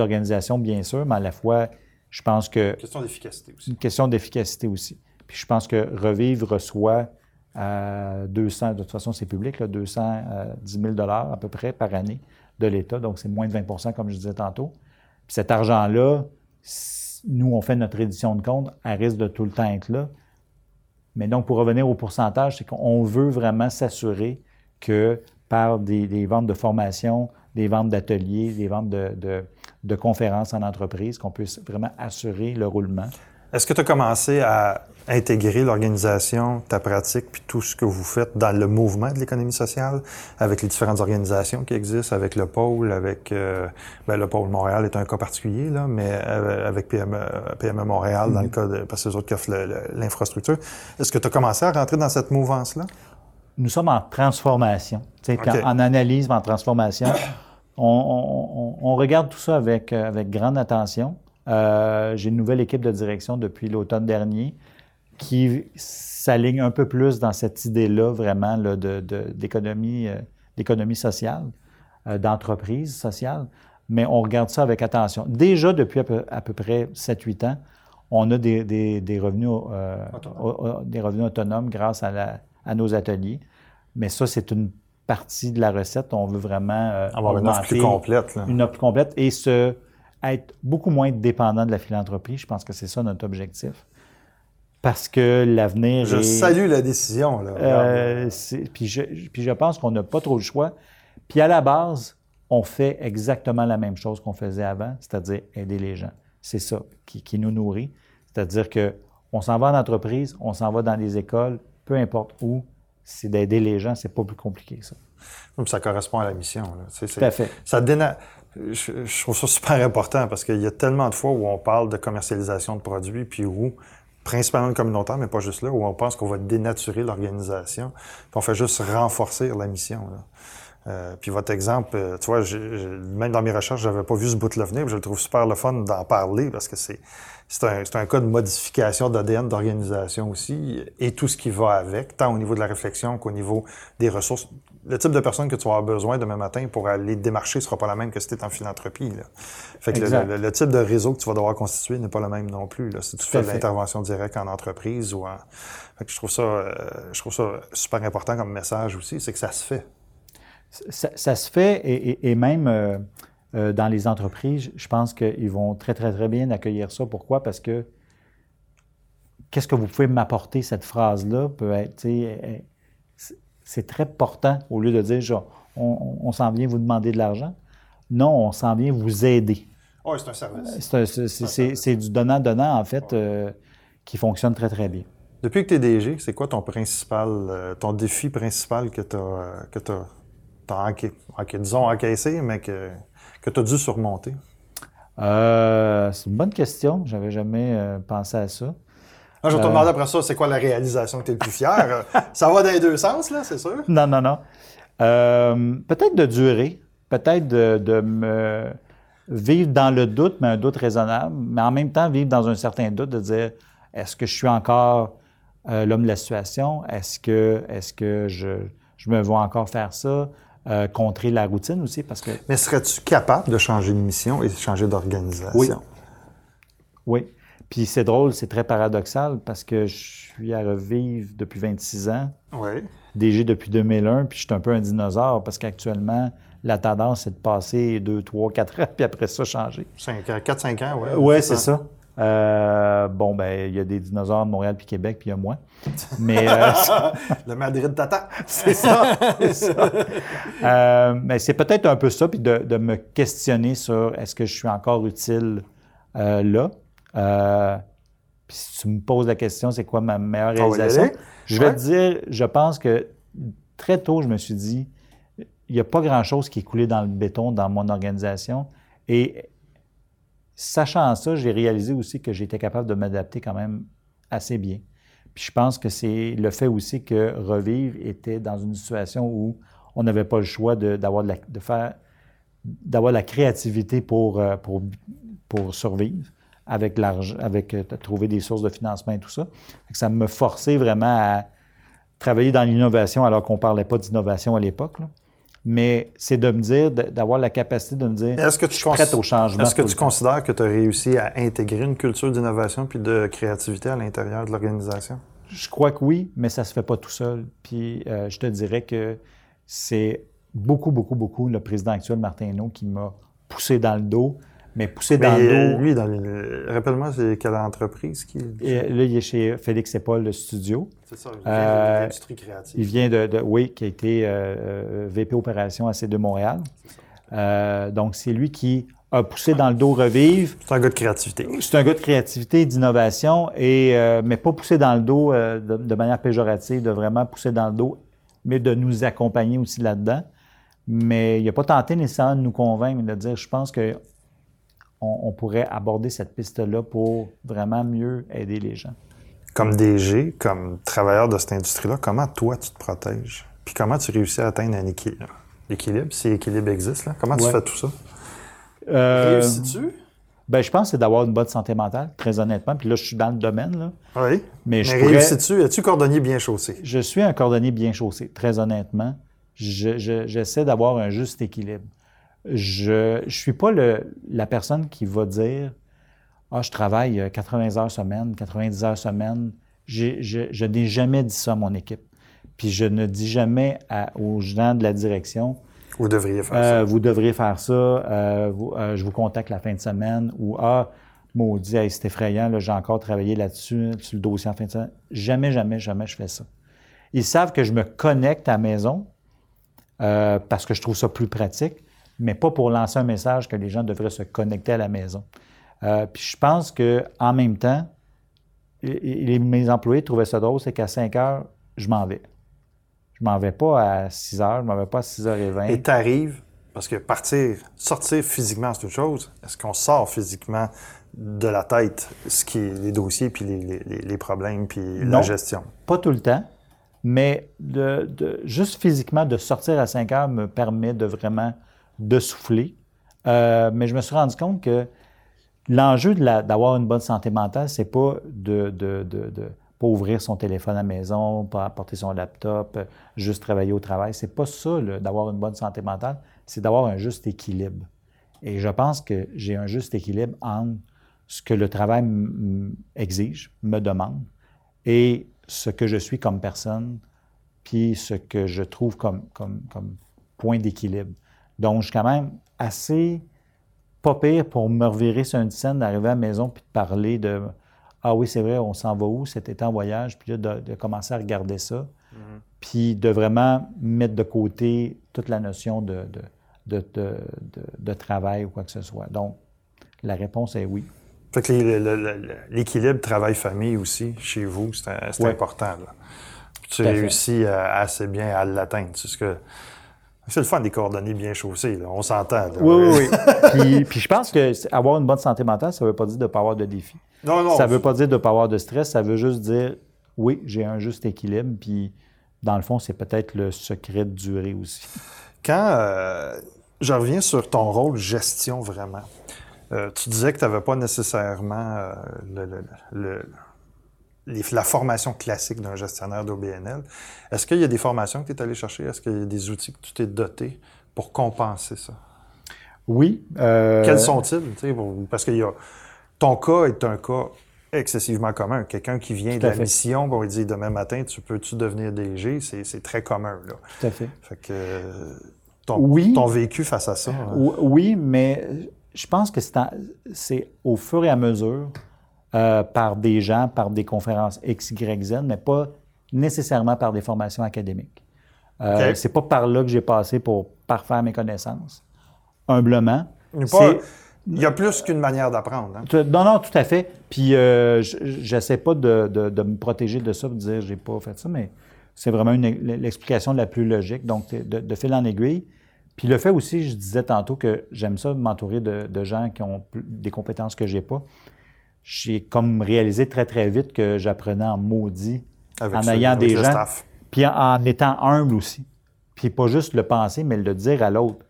organisations, bien sûr, mais à la fois, je pense que... Une question d'efficacité aussi. Une question d'efficacité aussi. Puis je pense que Revive reçoit 200, euh, de toute façon, c'est public, là, 210 000 à peu près par année de l'État. Donc, c'est moins de 20% comme je disais tantôt. Puis cet argent-là, nous, on fait notre édition de compte, elle risque de tout le temps être là. Mais donc, pour revenir au pourcentage, c'est qu'on veut vraiment s'assurer que par des, ventes de formation, des ventes d'ateliers, des ventes de, de conférences en entreprise, qu'on puisse vraiment assurer le roulement. Est-ce que tu as commencé à intégrer l'organisation, ta pratique, puis tout ce que vous faites dans le mouvement de l'économie sociale, avec les différentes organisations qui existent, avec le pôle, avec euh, ben, le pôle Montréal est un cas particulier, là, mais euh, avec PME, PME Montréal, dans le mm-hmm. cas de parce que les autres qui offrent l'infrastructure. Est-ce que tu as commencé à rentrer dans cette mouvance-là? Nous sommes en transformation. En analyse, en transformation. On, on, regarde tout ça avec, avec grande attention. Euh, j'ai une nouvelle équipe de direction depuis l'automne dernier qui s'aligne un peu plus dans cette idée-là, vraiment, d'économie, euh, sociale, euh, d'entreprise sociale. Mais on regarde ça avec attention. Déjà, depuis à peu, près 7-8 ans, on a des, revenus, des revenus autonomes grâce à, nos ateliers. Mais ça, c'est une partie de la recette. On veut vraiment avoir une offre plus complète. Là. Une offre plus complète et se, être beaucoup moins dépendant de la philanthropie. Je pense que c'est ça notre objectif. Parce que l'avenir Je salue la décision. Là. Euh, puis, je, puis je pense qu'on n'a pas trop le choix. Puis à la base, on fait exactement la même chose qu'on faisait avant, c'est-à-dire aider les gens. C'est ça qui, qui, nous nourrit. C'est-à-dire que on s'en va en entreprise, on s'en va dans les écoles, peu importe où, c'est d'aider les gens, c'est pas plus compliqué que ça. Ça correspond à la mission. Là. Tout à fait. Ça je, trouve ça super important parce qu'il y a tellement de fois où on parle de commercialisation de produits, puis où, principalement le communautaire, mais pas juste là, où on pense qu'on va dénaturer l'organisation, puis on fait juste renforcer la mission. Là. Euh, puis votre exemple, euh, tu vois, même dans mes recherches, j'avais pas vu ce bout-là venir, je le trouve super le fun d'en parler parce que c'est c'est un, un, cas de modification d'ADN d'organisation aussi et tout ce qui va avec, tant au niveau de la réflexion qu'au niveau des ressources. Le type de personne que tu vas avoir besoin demain matin pour aller démarcher sera pas la même que si tu es en philanthropie. Là. Fait que le, type de réseau que tu vas devoir constituer n'est pas le même non plus. Là. Si tu fais de l'intervention directe en entreprise ou en... Fait que je trouve ça, euh, je trouve ça super important comme message aussi, c'est que ça se fait. Ça, ça se fait et, et, et même... Euh, euh, dans les entreprises, je pense qu'ils vont très, très, très bien accueillir ça. Pourquoi? Parce que qu'est-ce que vous pouvez m'apporter, cette phrase-là, peut être, c'est très portant au lieu de dire, genre, on, s'en vient vous demander de l'argent. Non, on s'en vient vous aider. Oui, c'est un service. C'est du donnant-donnant, en fait, euh, qui fonctionne très, très bien. Depuis que tu es DG, c'est quoi ton principal, euh, ton défi principal que tu as, que as, disons, encaissé, mais que que tu as dû surmonter? Euh, c'est une bonne question. J'avais jamais euh, pensé à ça. Je vais te euh, demander après ça, c'est quoi la réalisation que tu es le plus fier? ça va dans les deux sens, là, c'est sûr? Non, non, non. peut-être de durer, peut-être de, me vivre dans le doute, mais un doute raisonnable, mais en même temps vivre dans un certain doute, de dire est-ce que je suis encore l'homme de la situation? Est-ce que, est que je, je me vois encore faire ça? Euh, contrer la routine aussi parce que. Mais serais-tu capable de changer de mission et de changer d'organisation? Oui. Oui. Puis c'est drôle, c'est très paradoxal parce que je suis à revivre depuis 26 ans. Oui. DG depuis 2001, puis je suis un peu un dinosaure parce qu'actuellement, la tendance, c'est de passer 2, 3, 4 ans, puis après ça, changer. 4, 5 ans, oui. Oui, c'est ça. Euh, bon, ben, il y a des dinosaures de Montréal puis Québec, puis il y a moi. Mais euh, le Madrid t'attend. c'est ça, c'est ça. Euh, mais c'est peut-être un peu ça, puis de, me questionner sur est-ce que je suis encore utile là. Puis si tu me poses la question, c'est quoi ma meilleure réalisation? Je vais te dire, je pense que très tôt, je me suis dit, il n'y a pas grand-chose qui est coulé dans le béton dans mon organisation. Et Sachant ça, j'ai réalisé aussi que j'étais capable de m'adapter quand même assez bien. Puis je pense que c'est le fait aussi que Revivre était dans une situation où on n'avait pas le choix d'avoir de, de, faire d'avoir la créativité pour, euh, pour, pour survivre avec l'argent, avec euh, trouver des sources de financement et tout ça. Ça me forçait vraiment à travailler dans l'innovation alors qu'on ne parlait pas d'innovation à l'époque mais c'est de me dire, d'avoir la capacité de me dire, est-ce que tu je suis prête au changement. Est-ce que tu considères que tu as réussi à intégrer une culture d'innovation puis de créativité à l'intérieur de l'organisation? Je crois que oui, mais ça se fait pas tout seul. Puis euh, je te dirais que c'est beaucoup, beaucoup, beaucoup le président actuel, Martin Hainaut, qui m'a poussé dans le dos mais pousser dans le dos. Lui, dans rappelle-moi, c'est quelle entreprise qui. Et là, il est chez Félix Paul, le studio. C'est ça, il vient de euh, l'industrie créative. Il vient de, oui, qui a été euh, euh, VP Opération à C2 Montréal. donc, c'est lui qui a poussé dans le dos Revive. C'est un gars de créativité. C'est un gars de créativité, d'innovation, et mais pas pousser dans le dos de, de, manière péjorative, de vraiment pousser dans le dos, mais de nous accompagner aussi là-dedans. Mais il n'a pas tenté nécessairement de nous convaincre, mais de dire, je pense que on, pourrait aborder cette piste-là pour vraiment mieux aider les gens. Comme DG, comme travailleur de cette industrie-là, comment toi tu te protèges? Puis comment tu réussis à atteindre un équilibre? L'équilibre, si l'équilibre existe, là, comment tu fais tout ça? Euh, Réussis-tu? Ben, je pense que c'est d'avoir une bonne santé mentale, très honnêtement. Puis là, je suis dans le domaine. Là. Oui. Mais, je réussis-tu? Es-tu cordonnier bien chaussé? Je suis un cordonnier bien chaussé, très honnêtement. J'essaie d'avoir un juste équilibre je ne suis pas la personne qui va dire Ah, je travaille 80 heures semaine, 90 heures semaine. je, n'ai jamais dit ça à mon équipe. Puis je ne dis jamais aux gens de la direction vous devriez faire ça. Vous devriez faire ça. je vous contacte la fin de semaine. Ou Ah, maudit, hey, c'est effrayant, j'ai encore travaillé là-dessus, sur le dossier en fin de semaine. Jamais, jamais, jamais je fais ça. Ils savent que je me connecte à la maison parce que je trouve ça plus pratique, mais pas pour lancer un message que les gens devraient se connecter à la maison. puis je pense qu'en même temps, mes employés trouvaient ça drôle, c'est qu'à 5 heures, je m'en vais. Je m'en vais pas à 6 heures, je m'en vais pas à 6h20. Et tu arrives, parce que partir, sortir physiquement, c'est une chose. Est-ce qu'on sort physiquement de la tête ce qui est les dossiers, puis les, problèmes, puis la gestion? Pas tout le temps, mais de, juste physiquement, de sortir à 5 heures me permet de vraiment de souffler. Euh, mais je me suis rendu compte que l'enjeu d'avoir une bonne santé mentale, c'est pas de, de, de, pas ouvrir son téléphone à la maison, pas apporter son laptop, juste travailler au travail. C'est pas ça, d'avoir une bonne santé mentale, c'est d'avoir un juste équilibre. Et je pense que j'ai un juste équilibre entre ce que le travail exige, me demande, et ce que je suis comme personne, puis ce que je trouve comme, comme, comme point d'équilibre. Donc, je suis quand même assez pas pire pour me revirer sur une scène, d'arriver à la maison puis de parler de Ah oui, c'est vrai, on s'en va où? C'était en voyage, puis là, de, commencer à regarder ça, mm-hmm. puis de vraiment mettre de côté toute la notion de, de, de, travail ou quoi que ce soit. Donc, la réponse est oui. Fait que l'équilibre travail-famille aussi, chez vous, c'est important. Tu réussis assez bien à l'atteindre. C'est ce que c'est le fun des coordonnées bien chaussées, on s'entend. Oui, oui, oui. puis, je pense que avoir une bonne santé mentale, ça ne veut pas dire de ne pas avoir de défis. Non, non. Ça ne veut pas dire de ne pas avoir de stress, ça veut juste dire, oui, j'ai un juste équilibre, puis dans le fond, c'est peut-être le secret de durée aussi. Quand euh, je reviens sur ton rôle gestion vraiment, euh, tu disais que tu n'avais pas nécessairement euh, le la formation classique d'un gestionnaire d'OBNL. Est-ce qu'il y a des formations que tu es allé chercher? Est-ce qu'il y a des outils que tu t'es doté pour compenser ça? Oui. Euh, Quels sont-ils? Parce que ton cas est un cas excessivement commun. Quelqu'un qui vient de la mission, bon, il dit demain matin, tu peux-tu devenir DG? C'est très commun. Là. Tout à fait. Fait que ton, ton vécu face à ça. Hein? Oui, mais je pense que c'est au fur et à mesure euh, par des gens, par des conférences X, Y, Z, mais pas nécessairement par des formations académiques. Euh, C'est pas par là que j'ai passé pour parfaire mes connaissances. Humblement. Il y a plus qu'une manière d'apprendre. Hein? Non, non, tout à fait. Puis, euh, j'essaie pas de, me protéger de ça, de dire j'ai pas fait ça, mais c'est vraiment l'explication la plus logique. Donc, de, fil en aiguille. Puis le fait aussi, je disais tantôt que j'aime ça m'entourer de, de, gens qui ont des compétences que j'ai pas j'ai comme réalisé très, très vite que j'apprenais en maudit, en ayant des gens. Puis en, étant humble aussi. Puis pas juste le penser, mais le dire à l'autre.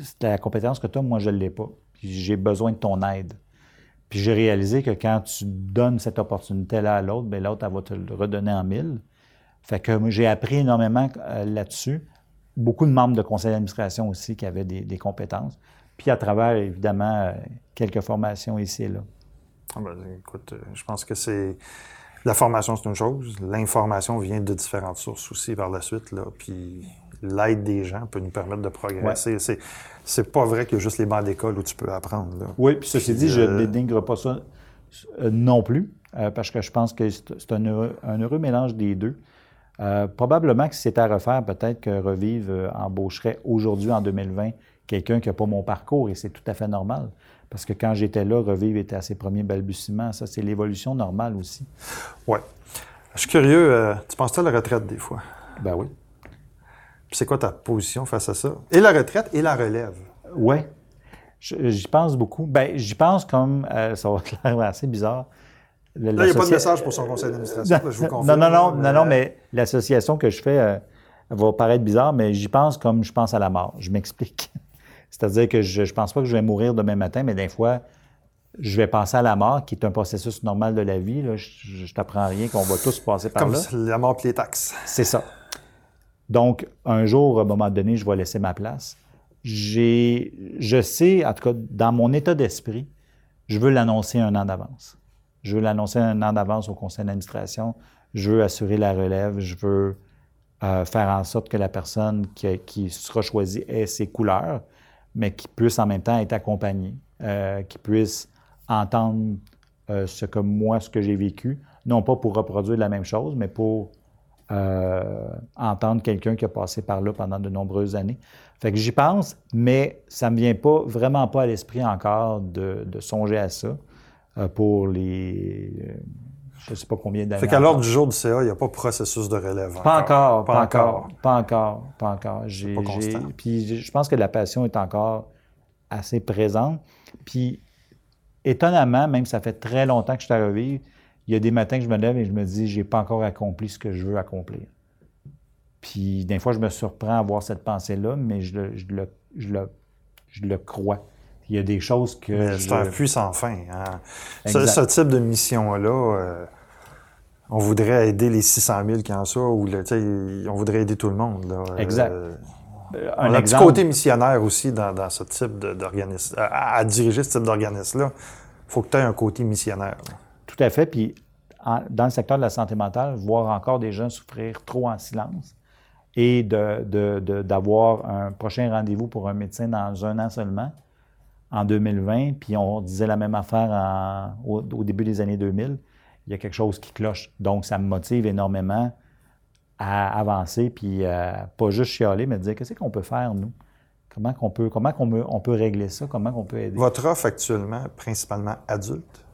C'est la compétence que tu as, moi, je ne l'ai pas. Puis j'ai besoin de ton aide. Puis j'ai réalisé que quand tu donnes cette opportunité-là à l'autre, bien l'autre, elle va te le redonner en mille. Fait que j'ai appris énormément euh, là-dessus. Beaucoup de membres de conseil d'administration aussi qui avaient des, des, compétences. Puis à travers, évidemment, euh, quelques formations ici et là. Ah ben, écoute, euh, je pense que c'est. La formation, c'est une chose. L'information vient de différentes sources aussi par la suite. Là. Puis l'aide des gens peut nous permettre de progresser. C'est, c'est pas vrai qu'il y a juste les bancs d'école où tu peux apprendre. Là. Oui, puis ceci dit, je ne euh, dénigre pas ça euh, non plus, parce que je pense que c'est un heureux, mélange des deux. probablement que si c'était à refaire, peut-être que Revive embaucherait aujourd'hui, en 2020, quelqu'un qui n'a pas mon parcours, et c'est tout à fait normal. Parce que quand j'étais là, Revive était à ses premiers balbutiements. Ça, c'est l'évolution normale aussi. Oui. Je suis curieux, euh, tu penses à la retraite des fois? Ben oui. c'est quoi ta position face à ça? Et la retraite et la relève? Oui. J'y pense beaucoup. Ben, j'y pense comme, euh, ça va être assez bizarre. là, il n'y a pas de message pour son conseil d'administration, je vous confirme. Non, non, non, non, non, mais l'association que je fais euh, va paraître bizarre, mais j'y pense comme je pense à la mort. Je m'explique. C'est-à-dire que je ne pense pas que je vais mourir demain matin, mais des fois, je vais penser à la mort, qui est un processus normal de la vie. Je, ne t'apprends rien, qu'on va tous passer par là. Comme la mort et les taxes. C'est ça. Donc, un jour, à un moment donné, je vais laisser ma place. je sais, en tout cas, dans mon état d'esprit, je veux l'annoncer un an d'avance. Je veux l'annoncer un an d'avance au conseil d'administration. Je veux assurer la relève. Je veux euh, faire en sorte que la personne qui, sera choisie ait ses couleurs, mais qui puisse en même temps être accompagnée, euh, qui puisse entendre euh, ce que moi, ce que j'ai vécu, non pas pour reproduire la même chose, mais pour entendre quelqu'un qui a passé par là pendant de nombreuses années. Fait que j'y pense, mais ça ne me vient pas, vraiment pas à l'esprit encore de, de, songer à ça pour les je ne sais pas combien d'années. Fait qu'à l'ordre du jour du CA, il n'y a pas de processus de relève. Pas encore, pas, encore, pas encore, pas encore. J'ai, puis je pense que la passion est encore assez présente. Puis étonnamment, même ça fait très longtemps que je suis arrivé, il y a des matins que je me lève et je me dis, j'ai pas encore accompli ce que je veux accomplir. Puis des fois, je me surprends à avoir cette pensée-là, mais je le, je le, je le, je le crois. Il y a des choses que. C'est un puissant fin. Hein? Ce, type de mission-là, euh, on voudrait aider les 600 000 qui en sont, ou on voudrait aider tout le monde. Là. Exact. Euh, on a un petit côté missionnaire aussi dans, ce type d'organisme. À, à, diriger ce type d'organisme-là, il faut que tu aies un côté missionnaire. Tout à fait. Puis, dans le secteur de la santé mentale, voir encore des gens souffrir trop en silence et d'avoir de, un prochain rendez-vous pour un médecin dans un an seulement, en 2020, puis on disait la même affaire au, début des années 2000, il y a quelque chose qui cloche. Donc, ça me motive énormément à avancer, puis euh, pas juste chialer, mais dire qu'est-ce qu'on peut faire, nous? Comment qu'on peut, comment qu'on on peut régler ça? Comment qu'on peut aider? Votre offre actuellement, principalement adulte?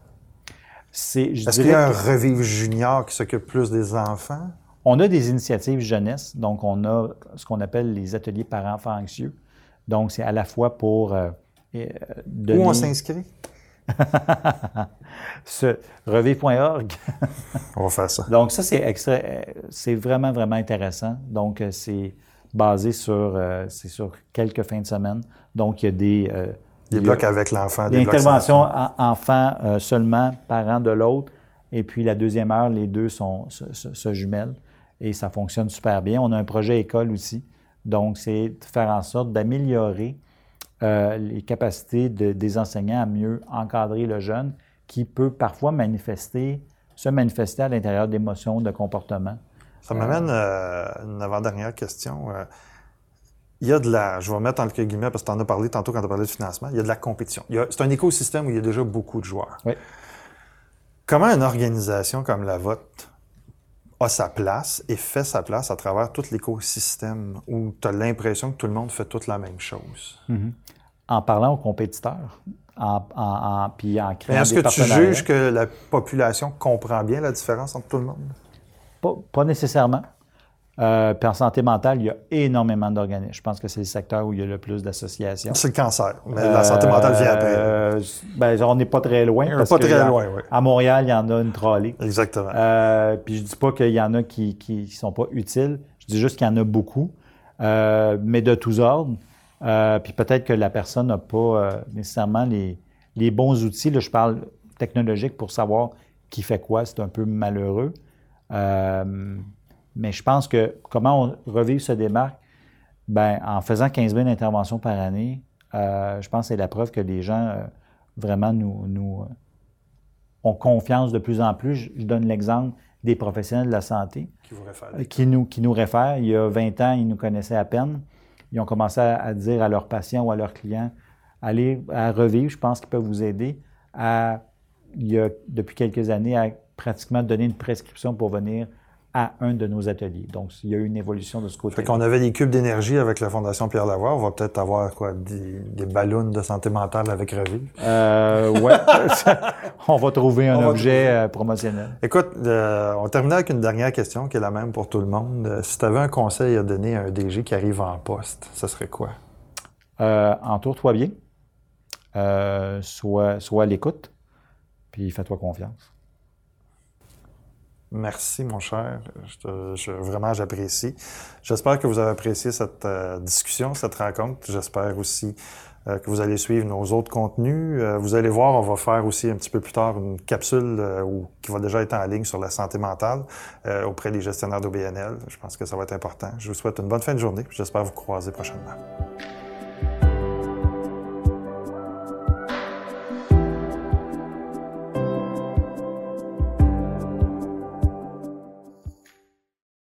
C'est, Est-ce qu'il y a un Revive Junior qui s'occupe plus des enfants? On a des initiatives jeunesse, donc on a ce qu'on appelle les ateliers parents-enfants anxieux. Donc, c'est à la fois pour euh, euh, Où on s'inscrit? Ce revive.org. on va faire ça. Donc, ça, c'est c'est vraiment, vraiment intéressant. Donc, euh, c'est basé sur, euh, c'est sur quelques fins de semaine. Donc, il y a des. des blocs avec l'enfant. Des, interventions enfant seulement, parents de l'autre. Et puis, la deuxième heure, les deux sont, se, jumellent. Et ça fonctionne super bien. On a un projet école aussi. Donc, c'est de faire en sorte d'améliorer euh, les capacités des enseignants à mieux encadrer le jeune qui peut parfois manifester, se manifester à l'intérieur d'émotions, de comportements. Ça m'amène euh, une avant-dernière question. Euh, il y a de la, je vais mettre entre guillemets parce que tu en as parlé tantôt quand tu as parlé de financement, il y a de la compétition. C'est un écosystème où il y a déjà beaucoup de joueurs. Comment une organisation comme la vôtre a sa place et fait sa place à travers tout l'écosystème où tu as l'impression que tout le monde fait toute la même chose? Mm-hmm. En parlant aux compétiteurs, en, en, puis en créant Est-ce que tu juges que la population comprend bien la différence entre tout le monde? Pas, pas nécessairement. Euh, puis en santé mentale, il y a énormément d'organismes. Je pense que c'est le secteur où il y a le plus d'associations. C'est le cancer, mais la santé mentale vient après. Euh, ben, on n'est pas très loin. On n'est pas très loin, oui. À Montréal, il y en a une trolley. Exactement. Euh, puis je dis pas qu'il y en a qui ne sont pas utiles. Je dis juste qu'il y en a beaucoup, euh, mais de tous ordres. Euh, puis peut-être que la personne n'a pas nécessairement les, les, bons outils. Là, je parle technologique pour savoir qui fait quoi. C'est un peu malheureux. Mais je pense que comment on revivre ce démarque, ben, en faisant 15 000 interventions par année, euh, je pense que c'est la preuve que les gens euh, vraiment nous, nous euh, ont confiance de plus en plus. Je, donne l'exemple des professionnels de la santé qui, vous réfèrent. qui, nous, qui nous réfèrent. Il y a 20 ans, ils nous connaissaient à peine. Ils ont commencé à, dire à leurs patients ou à leurs clients, allez à revivre, je pense qu'ils peuvent vous aider il y a, depuis quelques années, à pratiquement donner une prescription pour venir à un de nos ateliers. Donc, il y a eu une évolution de ce côté. Fait qu'on avait des cubes d'énergie avec la Fondation Pierre Lavoie. On va peut-être avoir quoi, des, ballons de santé mentale avec Revive. Euh, ouais. on va trouver un objet euh, promotionnel. Écoute, euh, on termine avec une dernière question qui est la même pour tout le monde. Euh, si tu avais un conseil à donner à un DG qui arrive en poste, ce serait quoi? Entoure-toi bien. sois, sois à l'écoute. Puis fais-toi confiance. Merci, mon cher. Vraiment, j'apprécie. J'espère que vous avez apprécié cette euh, discussion, cette rencontre. J'espère aussi euh, que vous allez suivre nos autres contenus. Euh, vous allez voir, on va faire aussi un petit peu plus tard une capsule qui va déjà être en ligne sur la santé mentale auprès des gestionnaires d'OBNL. Je pense que ça va être important. Je vous souhaite une bonne fin de journée. J'espère vous croiser prochainement.